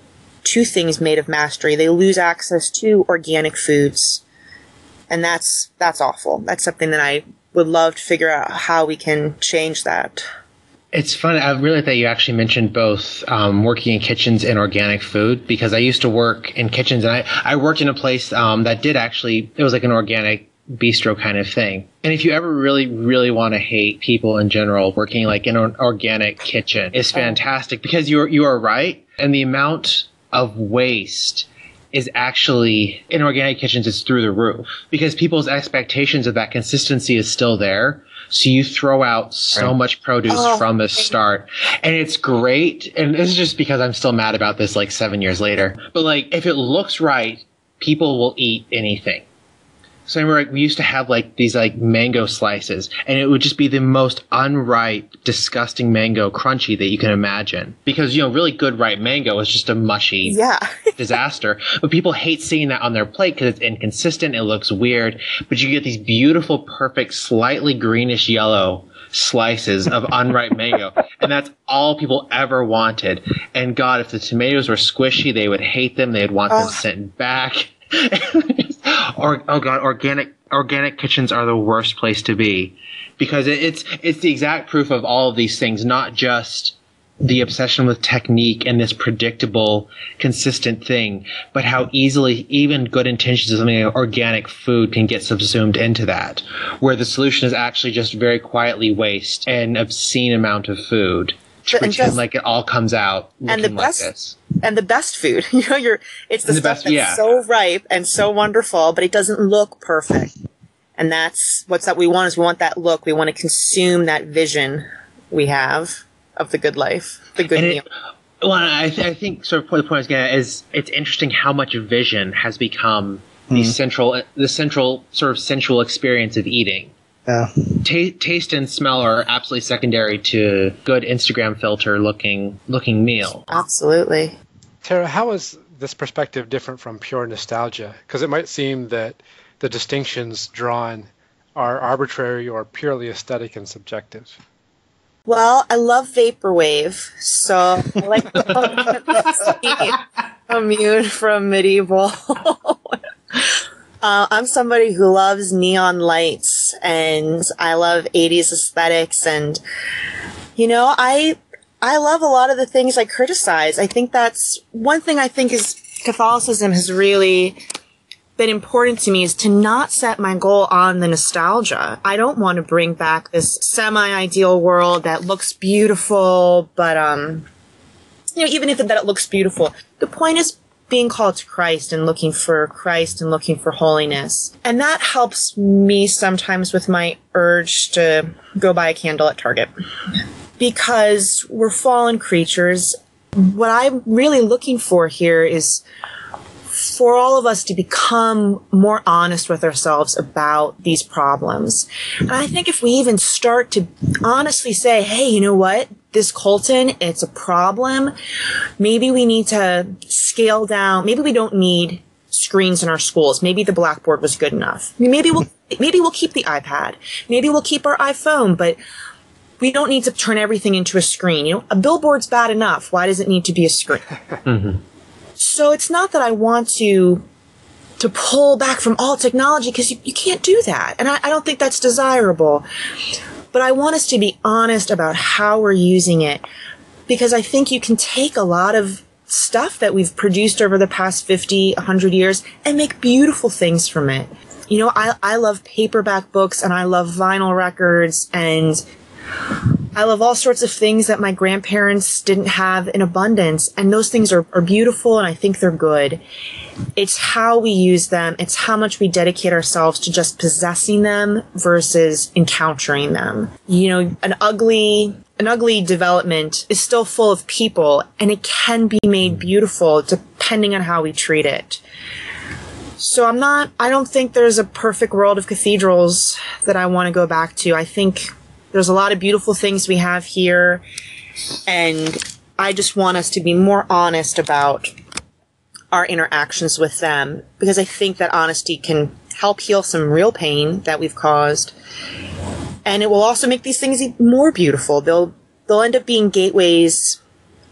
Speaker 4: two things made of mastery. They lose access to organic foods. And that's, that's awful. That's something that I would love to figure out how we can change that.
Speaker 1: It's funny. I really that you actually mentioned both um, working in kitchens and organic food because I used to work in kitchens and I, I worked in a place um, that did actually, it was like an organic bistro kind of thing. And if you ever really, really want to hate people in general, working like in an organic kitchen is fantastic because you're, you are right. And the amount of waste is actually in organic kitchens is through the roof because people's expectations of that consistency is still there. So you throw out so right. much produce oh, from the start and it's great. And this is just because I'm still mad about this like seven years later. But like if it looks right, people will eat anything. So I remember like, we used to have like these like mango slices, and it would just be the most unripe, disgusting mango crunchy that you can imagine. Because you know, really good ripe mango is just a mushy
Speaker 4: yeah.
Speaker 1: disaster. But people hate seeing that on their plate because it's inconsistent. It looks weird. But you get these beautiful, perfect, slightly greenish yellow slices of unripe mango. And that's all people ever wanted. And God, if the tomatoes were squishy, they would hate them. They'd want them sent back. or oh god, organic organic kitchens are the worst place to be. Because it, it's it's the exact proof of all of these things, not just the obsession with technique and this predictable, consistent thing, but how easily even good intentions of something like organic food can get subsumed into that, where the solution is actually just very quietly waste an obscene amount of food pretend just, like it all comes out and the best
Speaker 4: like and the best food. You know, you're it's the, the stuff best, that's yeah. so ripe and so wonderful, but it doesn't look perfect. And that's what's that we want is we want that look. We want to consume that vision we have of the good life, the good and meal. It,
Speaker 1: well, I, th- I, think sort of the point I was getting at is it's interesting how much vision has become mm. the central the central sort of sensual experience of eating
Speaker 5: yeah.
Speaker 1: T- taste and smell are absolutely secondary to good Instagram filter looking looking meal.
Speaker 4: Absolutely.
Speaker 2: Tara, how is this perspective different from pure nostalgia? Because it might seem that the distinctions drawn are arbitrary or purely aesthetic and subjective.
Speaker 4: Well, I love vaporwave, so I like to immune from medieval Uh, I'm somebody who loves neon lights and I love 80s aesthetics and, you know, I, I love a lot of the things I criticize. I think that's one thing I think is Catholicism has really been important to me is to not set my goal on the nostalgia. I don't want to bring back this semi-ideal world that looks beautiful, but, um, you know, even if that it looks beautiful, the point is being called to Christ and looking for Christ and looking for holiness. And that helps me sometimes with my urge to go buy a candle at Target. Because we're fallen creatures. What I'm really looking for here is for all of us to become more honest with ourselves about these problems. And I think if we even start to honestly say, hey, you know what? This coltan, it's a problem. Maybe we need to scale down. Maybe we don't need screens in our schools. Maybe the blackboard was good enough. Maybe we'll, maybe we'll keep the iPad. Maybe we'll keep our iPhone, but we don't need to turn everything into a screen. You know, a billboard's bad enough. Why does it need to be a screen? mm-hmm. So it's not that I want to to pull back from all technology because you, you can't do that. And I, I don't think that's desirable. But I want us to be honest about how we're using it because I think you can take a lot of stuff that we've produced over the past 50, 100 years and make beautiful things from it. You know, I, I love paperback books and I love vinyl records and I love all sorts of things that my grandparents didn't have in abundance. And those things are, are beautiful and I think they're good. It's how we use them. It's how much we dedicate ourselves to just possessing them versus encountering them. You know, an ugly, an ugly development is still full of people and it can be made beautiful depending on how we treat it. So I'm not, I don't think there's a perfect world of cathedrals that I want to go back to. I think there's a lot of beautiful things we have here, and I just want us to be more honest about our interactions with them because I think that honesty can help heal some real pain that we've caused. And it will also make these things more beautiful. They'll they'll end up being gateways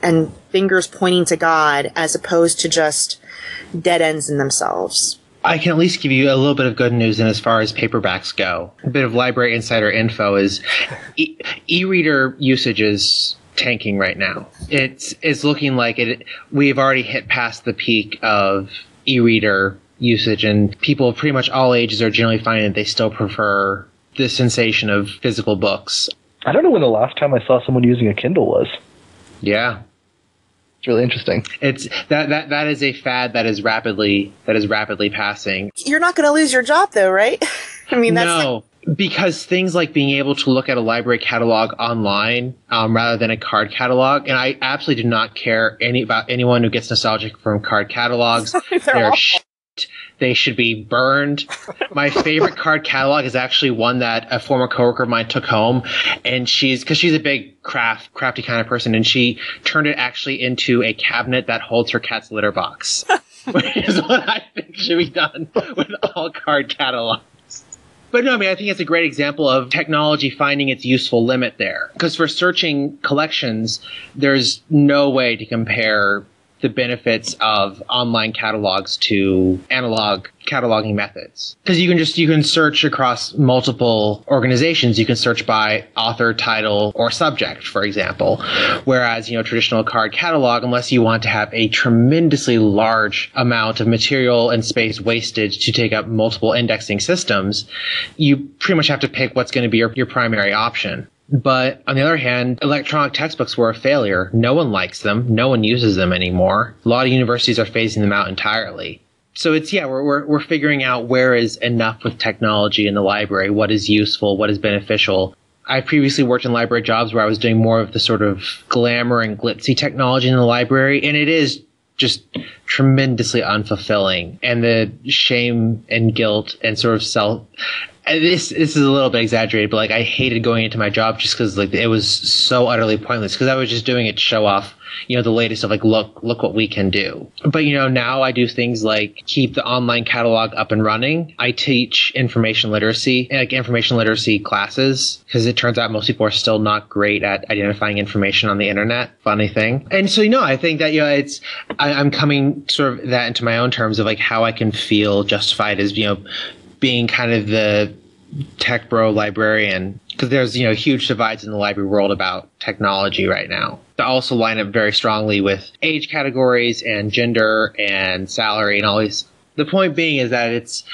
Speaker 4: and fingers pointing to God as opposed to just dead ends in themselves.
Speaker 1: I can at least give you a little bit of good news in as far as paperbacks go. A bit of library insider info is e- reader usage is tanking right now. It's it's looking like it. We've already hit past the peak of e-reader usage, and people of pretty much all ages are generally finding that they still prefer the sensation of physical books.
Speaker 3: I don't know when the last time I saw someone using a Kindle was.
Speaker 1: Yeah,
Speaker 3: it's really interesting.
Speaker 1: It's that that that is a fad that is rapidly that is rapidly passing.
Speaker 4: You're not going to lose your job though, right?
Speaker 1: I mean, that's no. Like- because things like being able to look at a library catalog online um, rather than a card catalog, and I absolutely do not care any about anyone who gets nostalgic from card catalogs.
Speaker 4: They're, They're
Speaker 1: they should be burned. My favorite card catalog is actually one that a former coworker of mine took home, and she's because she's a big craft crafty kind of person, and she turned it actually into a cabinet that holds her cat's litter box, which is what I think should be done with all card catalogs. But no, I mean, I think it's a great example of technology finding its useful limit there. Because for searching collections, there's no way to compare the benefits of online catalogs to analog cataloging methods. Because you can just you can search across multiple organizations. You can search by author title or subject for example. Whereas you know traditional card catalog unless you want to have a tremendously large amount of material and space wasted to take up multiple indexing systems you pretty much have to pick what's going to be your, your primary option but on the other hand, electronic textbooks were a failure. No one likes them. No one uses them anymore. A lot of universities are phasing them out entirely. So it's yeah, we're, we're we're figuring out where is enough with technology in the library, what is useful, what is beneficial. I previously worked in library jobs where I was doing more of the sort of glamour and glitzy technology in the library, and it is just tremendously unfulfilling. And the shame and guilt and sort of self this this is a little bit exaggerated, but like I hated going into my job just because like it was so utterly pointless because I was just doing it to show off, you know, the latest of like look look what we can do. But you know now I do things like keep the online catalog up and running. I teach information literacy, like information literacy classes because it turns out most people are still not great at identifying information on the internet. Funny thing, and so you know I think that you know it's I, I'm coming sort of that into my own terms of like how I can feel justified as you know being kind of the tech bro librarian. Because there's you know huge divides in the library world about technology right now. That also line up very strongly with age categories and gender and salary and all these. The point being is that it's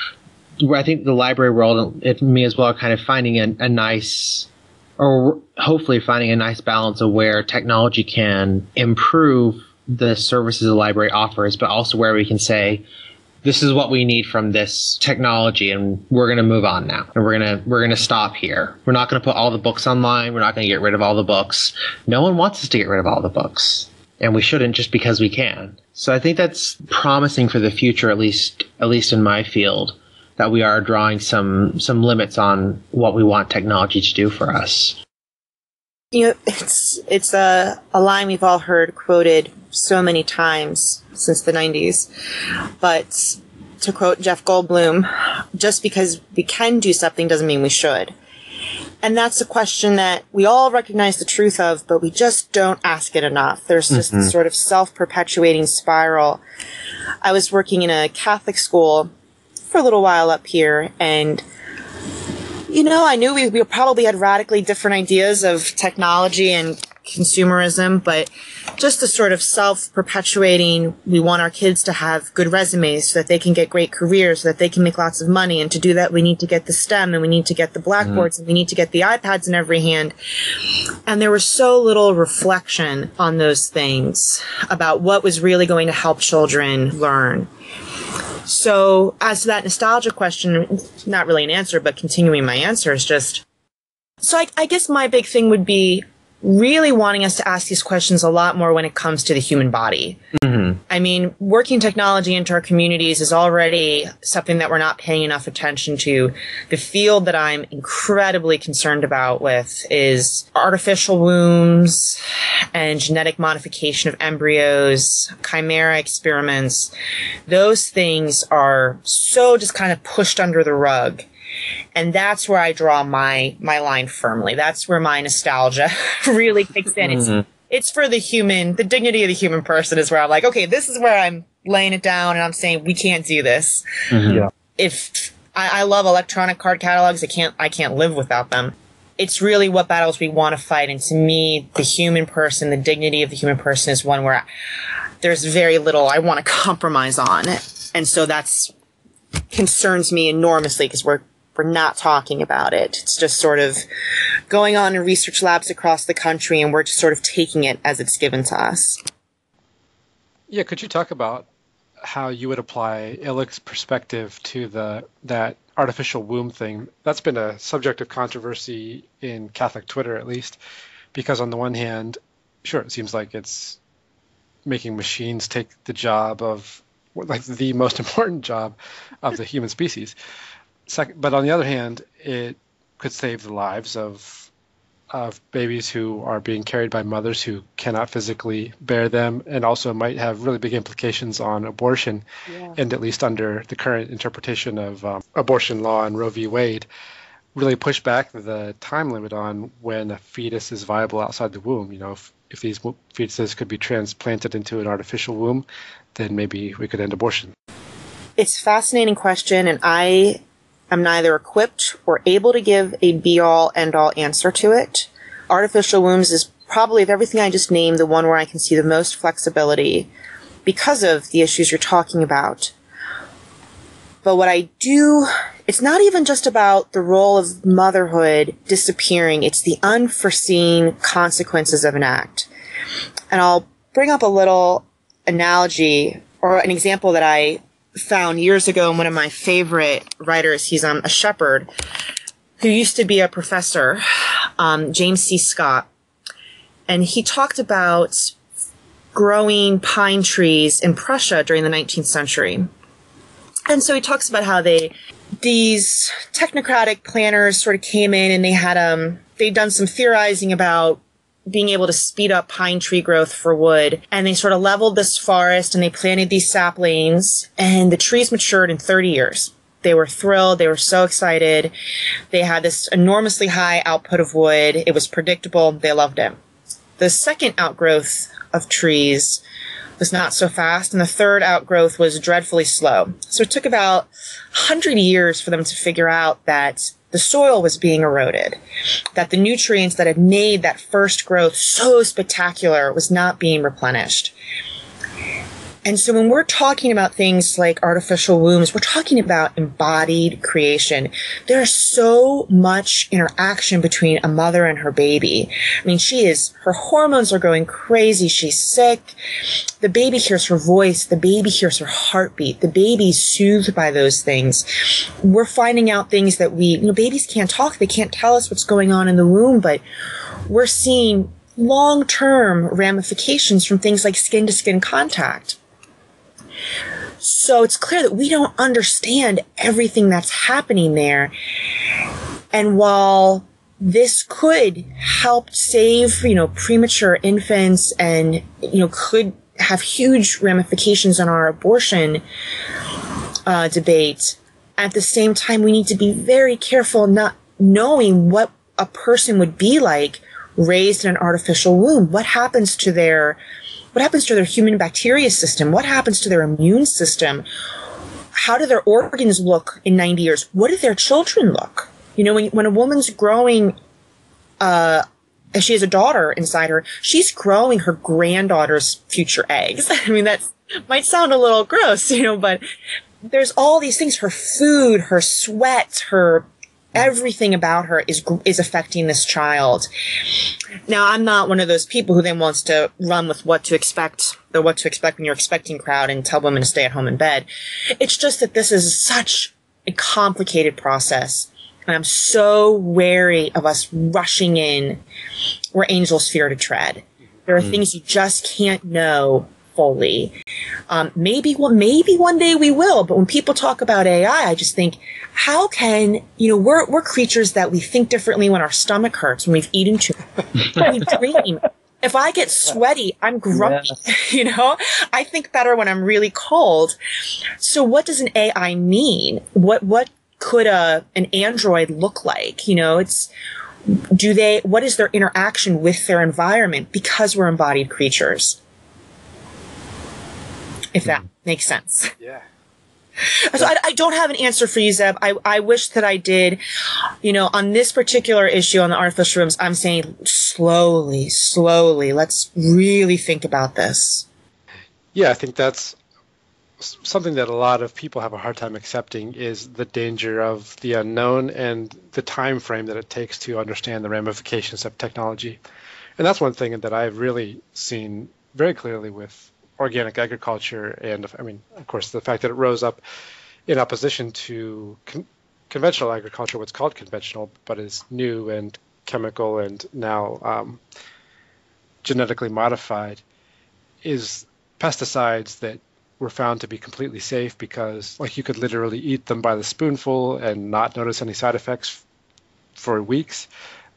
Speaker 1: where i think the library world and me as well are kind of finding a, a nice or hopefully finding a nice balance of where technology can improve the services the library offers but also where we can say this is what we need from this technology and we're going to move on now. And we're going to we're going to stop here. We're not going to put all the books online. We're not going to get rid of all the books. No one wants us to get rid of all the books. And we shouldn't just because we can. So i think that's promising for the future at least at least in my field that we are drawing some some limits on what we want technology to do for us
Speaker 4: you know it's it's a, a line we've all heard quoted so many times since the 90s. But to quote Jeff Goldblum, just because we can do something doesn't mean we should. And that's a question that we all recognize the truth of, but we just don't ask it enough. There's just this mm-hmm. sort of self perpetuating spiral. I was working in a Catholic school for a little while up here, and You know, I knew we, we probably had radically different ideas of technology and consumerism, but just the sort of self perpetuating, we want our kids to have good resumes so that they can get great careers, so that they can make lots of money. And to do that, we need to get the STEM and we need to get the blackboards mm-hmm. and we need to get the iPads in every hand. And there was so little reflection on those things about what was really going to help children learn. So, as to that nostalgia question, not really an answer, but continuing my answer is just so I, I guess my big thing would be really wanting us to ask these questions a lot more when it comes to the human body.
Speaker 1: Mm-hmm.
Speaker 4: I mean, working technology into our communities is already something that we're not paying enough attention to. The field that I'm incredibly concerned about with is artificial wombs and genetic modification of embryos, chimera experiments. Those things are so just kind of pushed under the rug and that's where I draw my my line firmly. That's where my nostalgia really kicks in. It's
Speaker 1: Mm-hmm.
Speaker 4: it's for the human, the dignity of the human person is where I'm like, okay, this is where I'm laying it down and I'm saying we can't do this.
Speaker 3: Yeah.
Speaker 4: If I, I love electronic card catalogs, I can't I can't live without them. It's really what battles we want to fight, and to me, the human person, the dignity of the human person, is one where I, there's very little I want to compromise on, and so that's concerns me enormously because we're we're not talking about it. It's just sort of going on in research labs across the country, and we're just sort of taking it as it's given to us.
Speaker 2: Yeah, could you talk about how you would apply Illich's perspective to the that artificial womb thing? That's been a subject of controversy in Catholic Twitter, at least, because on the one hand, sure, it seems like it's making machines take the job of like the most important job of the human species. Second, but on the other hand, it could save the lives of of babies who are being carried by mothers who cannot physically bear them, and also might have really big implications on abortion. And at least under the current interpretation of um, abortion law and Roe v. Wade, really push back the time limit on when a fetus is viable outside the womb. You know, if, if these fetuses could be transplanted into an artificial womb, then maybe we could end abortion.
Speaker 4: It's a fascinating question, and I am neither equipped or able to give a be all end all answer to it. Artificial wombs is probably, of everything I just named, the one where I can see the most flexibility because of the issues you're talking about. But what I do, it's not even just about the role of motherhood disappearing, it's the unforeseen consequences of an act. And I'll bring up a little analogy or an example that I found years ago in one of my favorite writers. He's um, a shepherd who used to be a professor, um, James C. Scott. And he talked about growing pine trees in Prussia during the 19th century. And so he talks about how they, these technocratic planners sort of came in and they had, um, they'd done some theorizing about being able to speed up pine tree growth for wood. And they sort of leveled this forest and they planted these saplings and the trees matured in 30 years. They were thrilled. They were so excited. They had this enormously high output of wood. It was predictable. They loved it. The second outgrowth of trees was not so fast, and the third outgrowth was dreadfully slow. So it took about 100 years for them to figure out that the soil was being eroded, that the nutrients that had made that first growth so spectacular was not being replenished. And so when we're talking about things like artificial wombs, we're talking about embodied creation. There's so much interaction between a mother and her baby. I mean, she is, her hormones are going crazy. She's sick. The baby hears her voice. The baby hears her heartbeat. The baby's soothed by those things. We're finding out things that we, you know, babies can't talk. They can't tell us what's going on in the womb, but we're seeing long-term ramifications from things like skin to skin contact. So it's clear that we don't understand everything that's happening there. And while this could help save, you know, premature infants and, you know, could have huge ramifications on our abortion uh, debate, at the same time, we need to be very careful not knowing what a person would be like raised in an artificial womb. What happens to their what happens to their human bacteria system? What happens to their immune system? How do their organs look in 90 years? What do their children look? You know, when, when a woman's growing, uh, she has a daughter inside her, she's growing her granddaughter's future eggs. I mean, that might sound a little gross, you know, but there's all these things, her food, her sweat, her everything about her is is affecting this child. Now, I'm not one of those people who then wants to run with what to expect or what to expect when you're expecting crowd and tell women to stay at home in bed. It's just that this is such a complicated process. And I'm so wary of us rushing in where angels fear to tread. There are mm. things you just can't know fully. Um, maybe well, maybe one day we will. But when people talk about AI, I just think, how can you know we're we're creatures that we think differently when our stomach hurts when we've eaten too. we dream. If I get sweaty, I'm grumpy. You know, I think better when I'm really cold. So, what does an AI mean? What what could a an android look like? You know, it's do they what is their interaction with their environment because we're embodied creatures if that mm. makes sense.
Speaker 2: Yeah.
Speaker 4: So I, I, don't have an answer for you, Zeb. I, I wish that I did. You know, on this particular issue on the artificial wombs, I'm saying slowly, slowly. Let's really think about this.
Speaker 2: Yeah, I think that's something that a lot of people have a hard time accepting is the danger of the unknown and the time frame that it takes to understand the ramifications of technology. And that's one thing that I've really seen very clearly with organic agriculture, and I mean, of course, the fact that it rose up in opposition to con- conventional agriculture, what's called conventional, but is new and chemical and now um, genetically modified, is pesticides that were found to be completely safe because, like, you could literally eat them by the spoonful and not notice any side effects for weeks.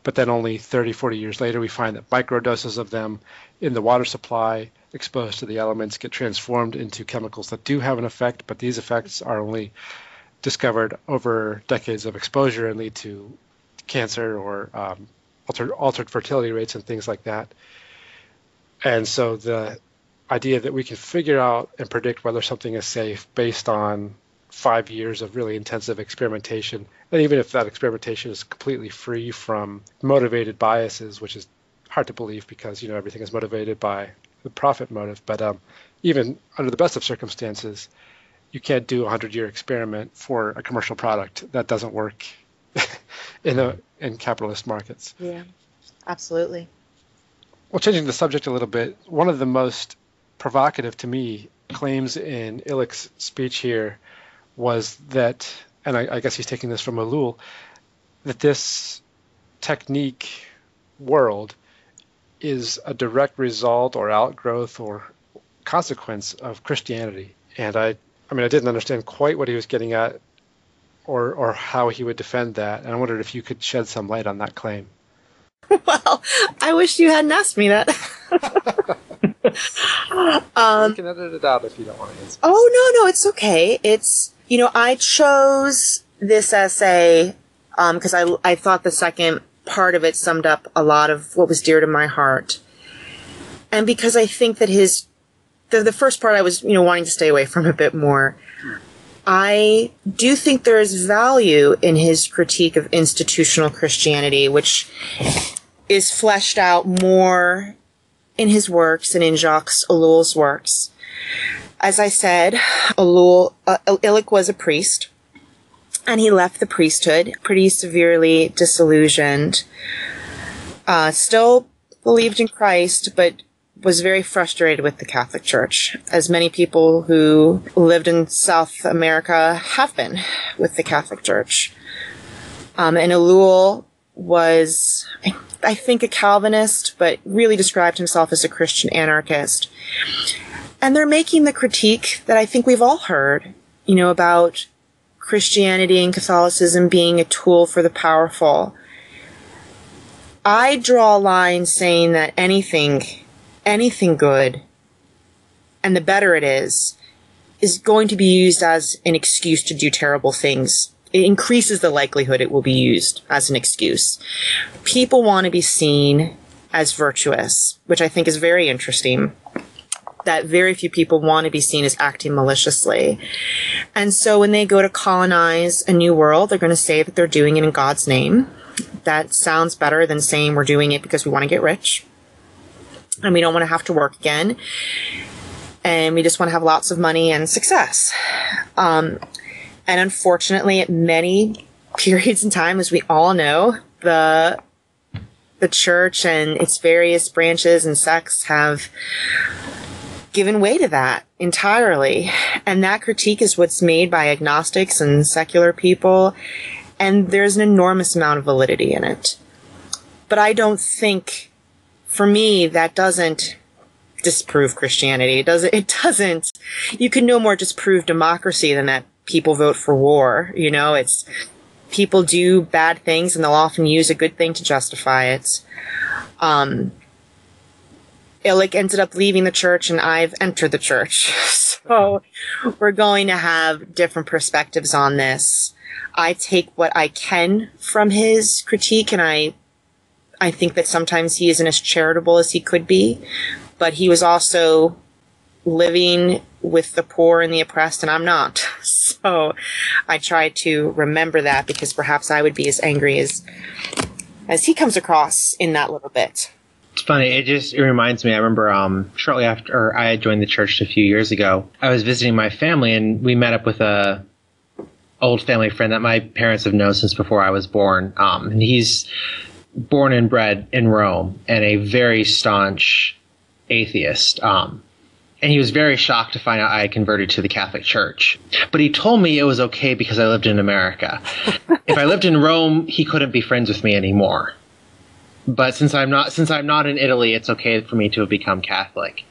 Speaker 2: But then only 30, 40 years later, we find that microdoses of them in the water supply exposed to the elements get transformed into chemicals that do have an effect, but these effects are only discovered over decades of exposure and lead to cancer or um, altered, altered fertility rates and things like that. And so the idea that we can figure out and predict whether something is safe based on five years of really intensive experimentation, and even if that experimentation is completely free from motivated biases, which is hard to believe because you know everything is motivated by the profit motive. But um, even under the best of circumstances, you can't do a hundred year experiment for a commercial product. That doesn't work in a in capitalist markets.
Speaker 4: Yeah, absolutely.
Speaker 2: Well, changing the subject a little bit, one of the most provocative to me claims in Illich's speech here was that, and I, I guess he's taking this from Ellul, that this technique world is a direct result or outgrowth or consequence of Christianity. And I, I mean, I didn't understand quite what he was getting at or, or how he would defend that. And I wondered if you could shed some light on that claim.
Speaker 4: Well, I wish you hadn't asked me that.
Speaker 2: um, you can edit it out if you don't want to answer.
Speaker 4: Oh, no, no, it's okay. It's, you know, I chose this essay because um, I, I thought the second part of it summed up a lot of what was dear to my heart. And because I think that his, the, the first part I was, you know, wanting to stay away from a bit more. I do think there is value in his critique of institutional Christianity, which is fleshed out more in his works and in Jacques Ellul's works. As I said, Ellul, uh, Illich was a priest and he left the priesthood pretty severely disillusioned. Uh, still believed in Christ, but was very frustrated with the Catholic Church, as many people who lived in South America have been with the Catholic Church. Um, and Ellul was, I think, a Calvinist, but really described himself as a Christian anarchist. And they're making the critique that I think we've all heard, you know, about Christianity and Catholicism being a tool for the powerful. I draw a line saying that anything, anything good, and the better it is, is going to be used as an excuse to do terrible things. It increases the likelihood it will be used as an excuse. People want to be seen as virtuous, which I think is very interesting that very few people want to be seen as acting maliciously. And so when they go to colonize a new world, they're going to say that they're doing it in God's name. That sounds better than saying we're doing it because we want to get rich and we don't want to have to work again. And we just want to have lots of money and success. Um, and unfortunately, at many periods in time, as we all know, the the church and its various branches and sects have given way to that entirely. And that critique is what's made by agnostics and secular people. And there's an enormous amount of validity in it. But I don't think, for me, that doesn't disprove Christianity. It doesn't, it doesn't, you can no more disprove democracy than that people vote for war. You know, it's, people do bad things and they'll often use a good thing to justify it. Um, Illich ended up leaving the church and I've entered the church. So we're going to have different perspectives on this. I take what I can from his critique and I I think that sometimes he isn't as charitable as he could be, but he was also living with the poor and the oppressed and I'm not. So I try to remember that because perhaps I would be as angry as as he comes across in that little bit.
Speaker 1: It's funny. It just it reminds me. I remember um, shortly after I had joined the church a few years ago. I was visiting my family, and we met up with a old family friend that my parents have known since before I was born. Um, and he's born and bred in Rome, and a very staunch atheist. Um, and he was very shocked to find out I had converted to the Catholic Church. But he told me it was okay because I lived in America. if I lived in Rome, he couldn't be friends with me anymore. But since I'm not since I'm not in Italy, it's okay for me to have become Catholic.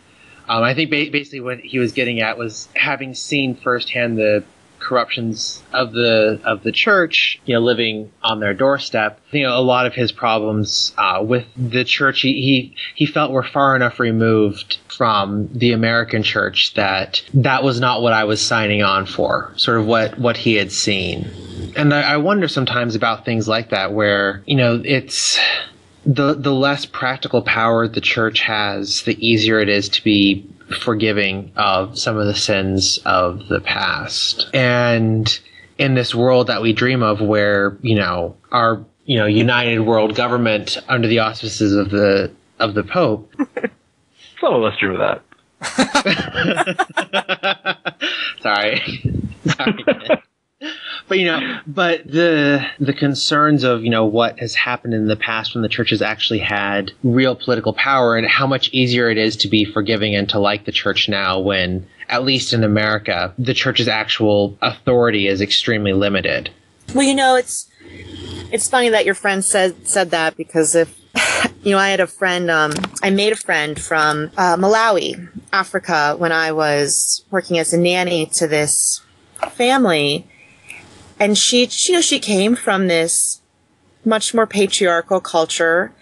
Speaker 1: Um, I think ba- basically what he was getting at was having seen firsthand the corruptions of the of the church, you know, living on their doorstep. You know, a lot of his problems uh, with the church, he, he he felt were far enough removed from the American church that that was not what I was signing on for. Sort of what what he had seen, and I, I wonder sometimes about things like that, where you know it's the the less practical power the church has, the easier it is to be forgiving of some of the sins of the past. And in this world that we dream of where, you know, our, you know, united world government under the auspices of the of the Pope.
Speaker 3: Some of us dream of that.
Speaker 1: Sorry. Sorry. but you know, but the the concerns of you know what has happened in the past when the church has actually had real political power, and how much easier it is to be forgiving and to like the church now when, at least in America, the church's actual authority is extremely limited.
Speaker 4: Well, you know, it's it's funny that your friend said said that because if you know, I had a friend, um, I made a friend from uh, Malawi, Africa, when I was working as a nanny to this family and she, you know, she came from this much more patriarchal culture,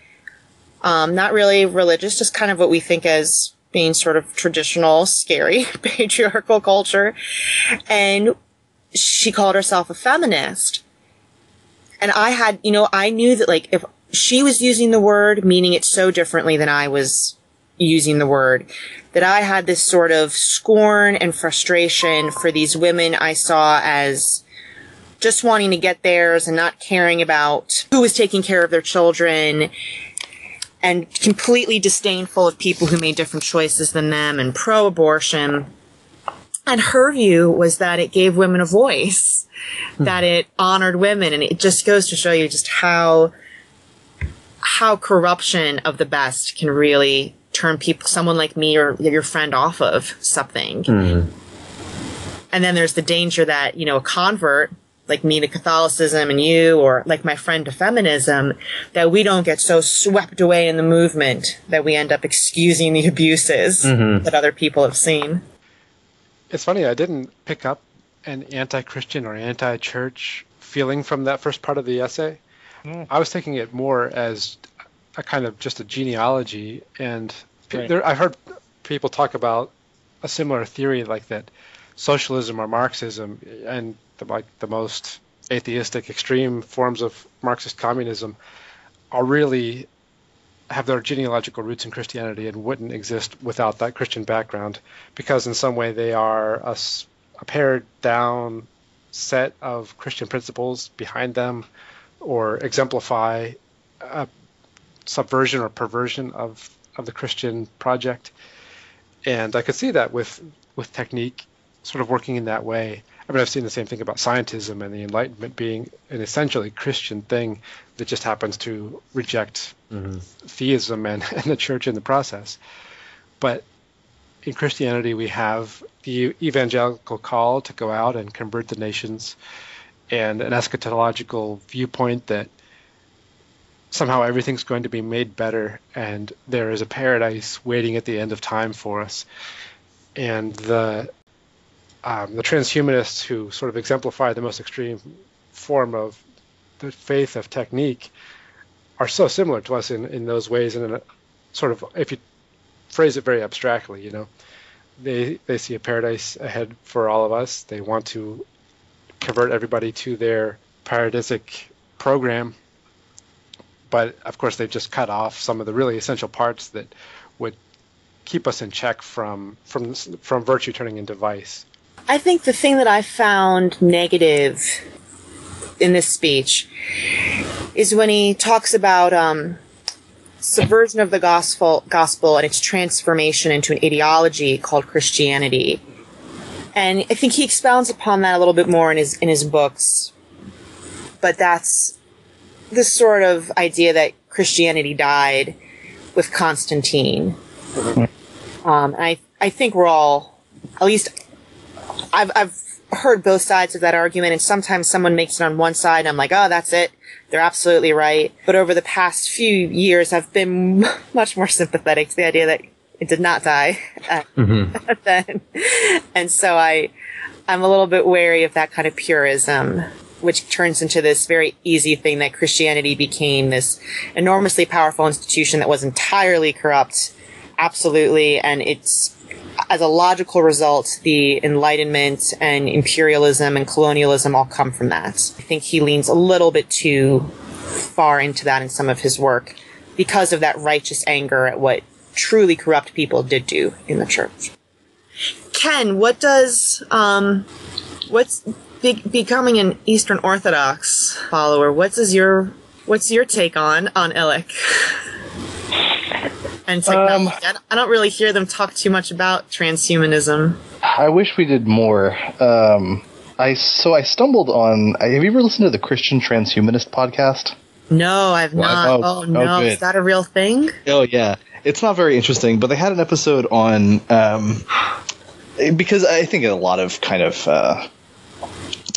Speaker 4: um, not really religious, just kind of what we think as being sort of traditional, scary patriarchal culture. And she called herself a feminist. And I had, you know, I knew that like if she was using the word, meaning it so differently than I was using the word, that I had this sort of scorn and frustration for these women I saw as just wanting to get theirs and not caring about who was taking care of their children and completely disdainful of people who made different choices than them and pro abortion. And her view was that it gave women a voice, hmm. that it honored women. And it just goes to show you just how, how corruption of the best can really turn people, someone like me or your friend off of something. Mm. And then there's the danger that, you know, a convert like me to Catholicism and you, or like my friend to feminism, that we don't get so swept away in the movement that we end up excusing the abuses mm-hmm. that other people have seen.
Speaker 2: It's funny, I didn't pick up an anti Christian or anti church feeling from that first part of the essay. Mm. I was taking it more as a kind of just a genealogy. And right. there, I've heard people talk about a similar theory like that socialism or Marxism and the like the most atheistic extreme forms of Marxist communism are really have their genealogical roots in Christianity and wouldn't exist without that Christian background, because in some way they are a, a pared down set of Christian principles behind them, or exemplify a subversion or perversion of of the Christian project. And I could see that with with technique sort of working in that way. I mean, I've seen the same thing about scientism and the Enlightenment being an essentially Christian thing that just happens to reject mm-hmm. theism and, and the church in the process. But in Christianity, we have the evangelical call to go out and convert the nations, and an eschatological viewpoint that somehow everything's going to be made better, and there is a paradise waiting at the end of time for us. And the um, the transhumanists who sort of exemplify the most extreme form of the faith of technique are so similar to us in, in those ways and in a sort of if you phrase it very abstractly you know they they see a paradise ahead for all of us they want to convert everybody to their paradisic program but of course they've just cut off some of the really essential parts that would keep us in check from from from virtue turning into vice
Speaker 4: I think the thing that I found negative in this speech is when he talks about um, subversion of the gospel, gospel and its transformation into an ideology called Christianity. And I think he expounds upon that a little bit more in his in his books. But that's the sort of idea that Christianity died with Constantine. Mm-hmm. Um, and I I think we're all, at least I've, I've heard both sides of that argument, and sometimes someone makes it on one side, and I'm like, oh, that's it. They're absolutely right. But over the past few years, I've been much more sympathetic to the idea that it did not die uh, mm-hmm. then. And so I, I'm a little bit wary of that kind of purism, which turns into this very easy thing that Christianity became this enormously powerful institution that was entirely corrupt. Absolutely. And it's as a logical result, the Enlightenment and imperialism and colonialism all come from that. I think he leans a little bit too far into that in some of his work because of that righteous anger at what truly corrupt people did do in the church. Ken, what does um, what's be- becoming an Eastern Orthodox follower? What is your what's your take on on Illich? and technology. Um, I don't really hear them talk too much about transhumanism.
Speaker 5: I wish we did more. Um, I so I stumbled on. Have you ever listened to the Christian Transhumanist podcast?
Speaker 4: No, I've not. Oh, oh no, is that a real thing?
Speaker 5: Oh yeah, it's not very interesting. But they had an episode on um, because I think a lot of kind of uh,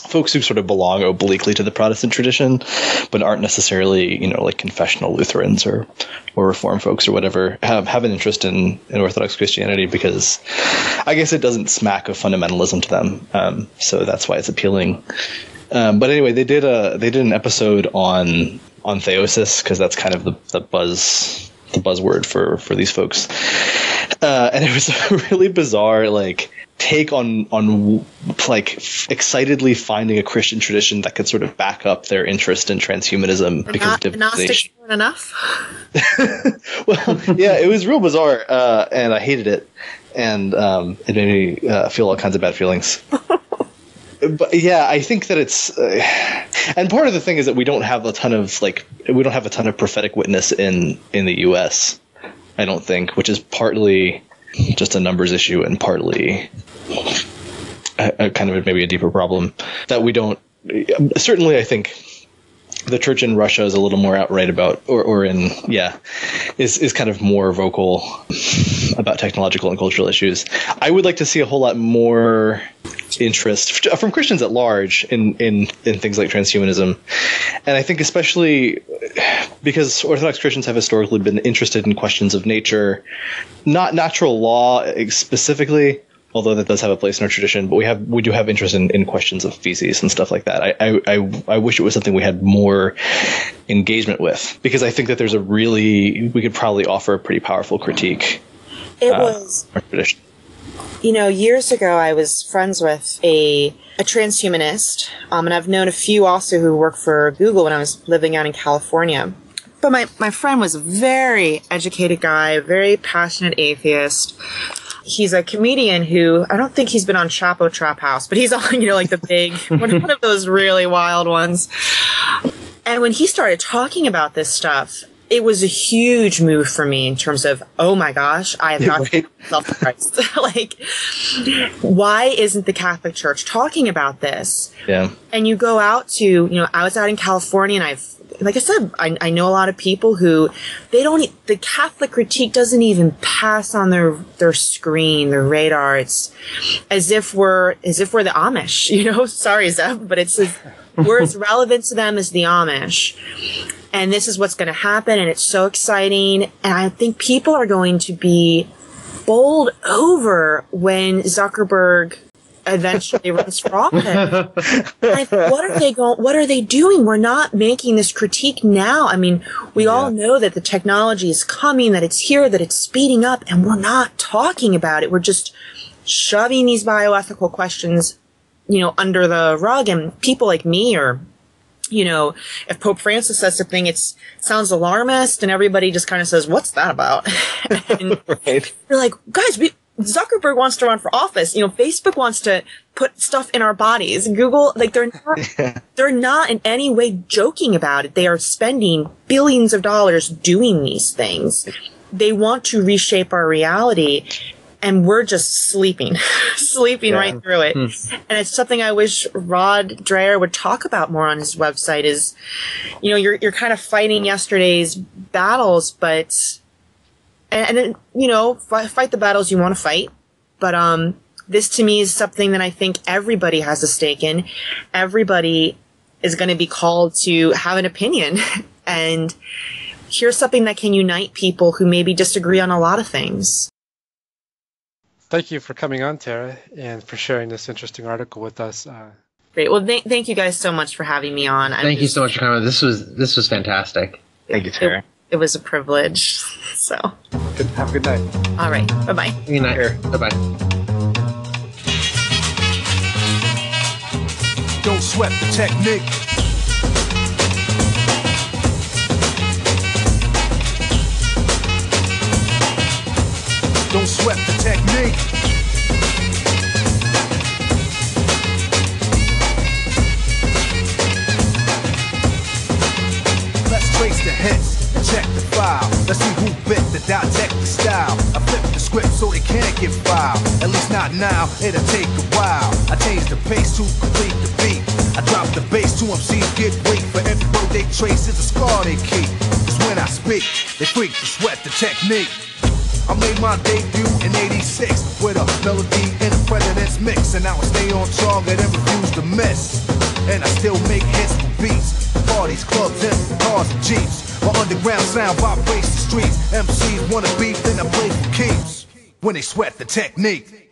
Speaker 5: folks who sort of belong obliquely to the Protestant tradition, but aren't necessarily, you know, like confessional Lutherans or or Reform folks or whatever, have have an interest in, in Orthodox Christianity because I guess it doesn't smack of fundamentalism to them. Um, so that's why it's appealing. Um, but anyway, they did a they did an episode on on theosis because that's kind of the, the buzz the buzzword for for these folks. Uh, and it was a really bizarre like take on on like excitedly finding a Christian tradition that could sort of back up their interest in transhumanism
Speaker 4: because not, of divinization. enough.
Speaker 5: well, yeah, it was real bizarre, uh, and I hated it, and um, it made me uh, feel all kinds of bad feelings. but yeah, I think that it's, uh, and part of the thing is that we don't have a ton of like we don't have a ton of prophetic witness in in the U.S. I don't think, which is partly just a numbers issue and partly a, a kind of maybe a deeper problem that we don't. Certainly, I think the church in Russia is a little more outright about, or, or in, yeah, is, is kind of more vocal about technological and cultural issues. I would like to see a whole lot more interest from Christians at large in, in, in things like transhumanism. And I think especially because Orthodox Christians have historically been interested in questions of nature, not natural law eh, specifically, although that does have a place in our tradition. But we have we do have interest in, in questions of theosis and stuff like that. I, I, I I wish it was something we had more engagement with because I think that there's a really we could probably offer a pretty powerful critique.
Speaker 4: It uh, was our tradition. You know, years ago, I was friends with a a transhumanist, um, and I've known a few also who work for Google when I was living out in California. but my, my friend was a very educated guy, very passionate atheist. He's a comedian who I don't think he's been on Chapo Trap House, but he's on, you know, like the big one of those really wild ones. And when he started talking about this stuff, it was a huge move for me in terms of, oh my gosh, I have not
Speaker 5: Right.
Speaker 4: myself to Christ. like, why isn't the Catholic Church talking about this?
Speaker 5: Yeah.
Speaker 4: and you go out to you know i was out in california and i've like i said i, I know a lot of people who they don't the catholic critique doesn't even pass on their their screen their radar. It's as if we're as if we're the amish you know? Sorry zeb but it's as, we're as relevant to them as the amish. And this is what's going to happen and it's so exciting. And i think people are going to be bowled over when zuckerberg eventually runs for office I, what are they going what are they doing? We're not making this critique now. I mean we all know that the technology is coming that it's here that it's speeding up and we're not talking about it. We're just shoving these bioethical questions you know under the rug. And people like me or you know if pope francis says something it sounds alarmist and everybody just kind of says what's that about? And
Speaker 5: Right.
Speaker 4: you're like, guys, we, Zuckerberg wants to run for office. You know, Facebook wants to put stuff in our bodies. Google, like they're not, they're not in any way joking about it. They are spending billions of dollars doing these things. They want to reshape our reality. And we're just sleeping, sleeping
Speaker 5: Yeah.
Speaker 4: right through it. Hmm. And it's something I wish Rod Dreher would talk about more on his website is, you know, you're, you're kind of fighting yesterday's battles, but and, and then, you know fight, fight the battles you want to fight but um this to me is something that i think everybody has a stake in everybody is going to be called to have an opinion and here's something that can unite people who maybe disagree on a lot of things
Speaker 2: Thank you for coming on, Tara, and for sharing this interesting article with us. Uh,
Speaker 4: great well th- thank you guys so much for having me on I'm
Speaker 1: Thank you so much for coming. This was this was fantastic.
Speaker 5: Thank you, Tara.
Speaker 4: it was a privilege so
Speaker 2: good, have a good night.
Speaker 4: all right bye-bye
Speaker 1: Good night.
Speaker 5: Sure.
Speaker 1: Bye bye.
Speaker 6: Don't sweat the technique. Don't sweat the technique. Let's trace the hits and check the file. Let's see who bit the dissect the style. I flip the script so they can't get filed. At least not now, it'll take a while. I change the pace to complete the beat. I drop the bass to MCs get weak. For every word they trace is a scar they keep. Cause when I speak, they freak to sweat the technique. I made my debut in 86 with a melody and a president's mix. And now I stay on target and refuse to miss. And I still make hits for beats. Parties, clubs, and cars and jeeps. My underground sound vibrates the streets. MCs wanna beat, then I play for keeps. When they sweat the technique.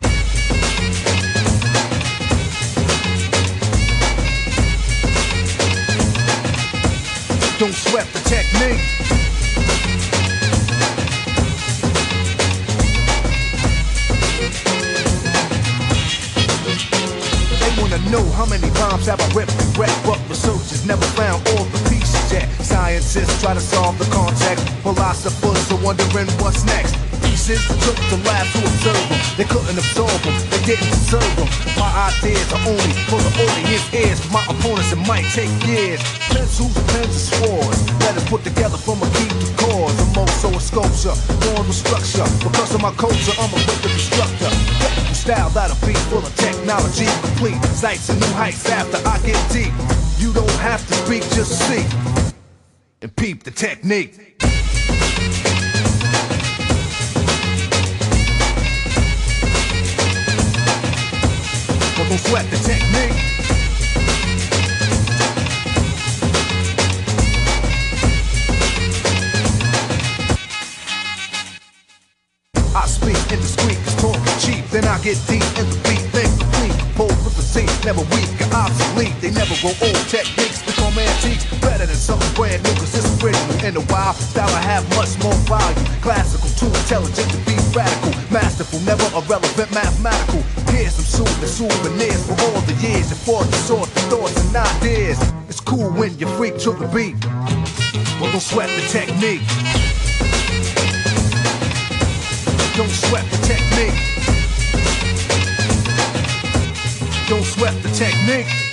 Speaker 6: Don't sweat the technique. Wanna know how many bombs have I ripped and wrecked, but researchers never found all the pieces yet. Scientists try to solve the context, philosophers are wondering what's next. Pieces took the lab to observe them. They couldn't absorb them, they didn't deserve them. My ideas are only for the audience ears. My opponents, it might take years. Pencils, pens, and swords. Letters put together from a key to cause. A so a sculpture, born with structure. Because of my culture, I'm a wicked instructor. Technical style that'll be full of technology complete. Sights and new heights after I get deep. You don't have to speak, just see. And peep the technique. Don't sweat the technique. Indiscreet, talking cheap. Then I get deep in the beat, think complete. bold with the Z, never weak or obsolete. They never grow old techniques, become antiques. Better than something brand new, cause it's original. In the wild style, I have much more value. Classical, too intelligent to be radical. Masterful, never irrelevant, mathematical. Here's some soothing souvenirs for all the years. And for the sort of thoughts and ideas. It's cool when you freak to the beat. Well, Don't sweat the technique. Don't sweat the technique. Don't sweat the technique.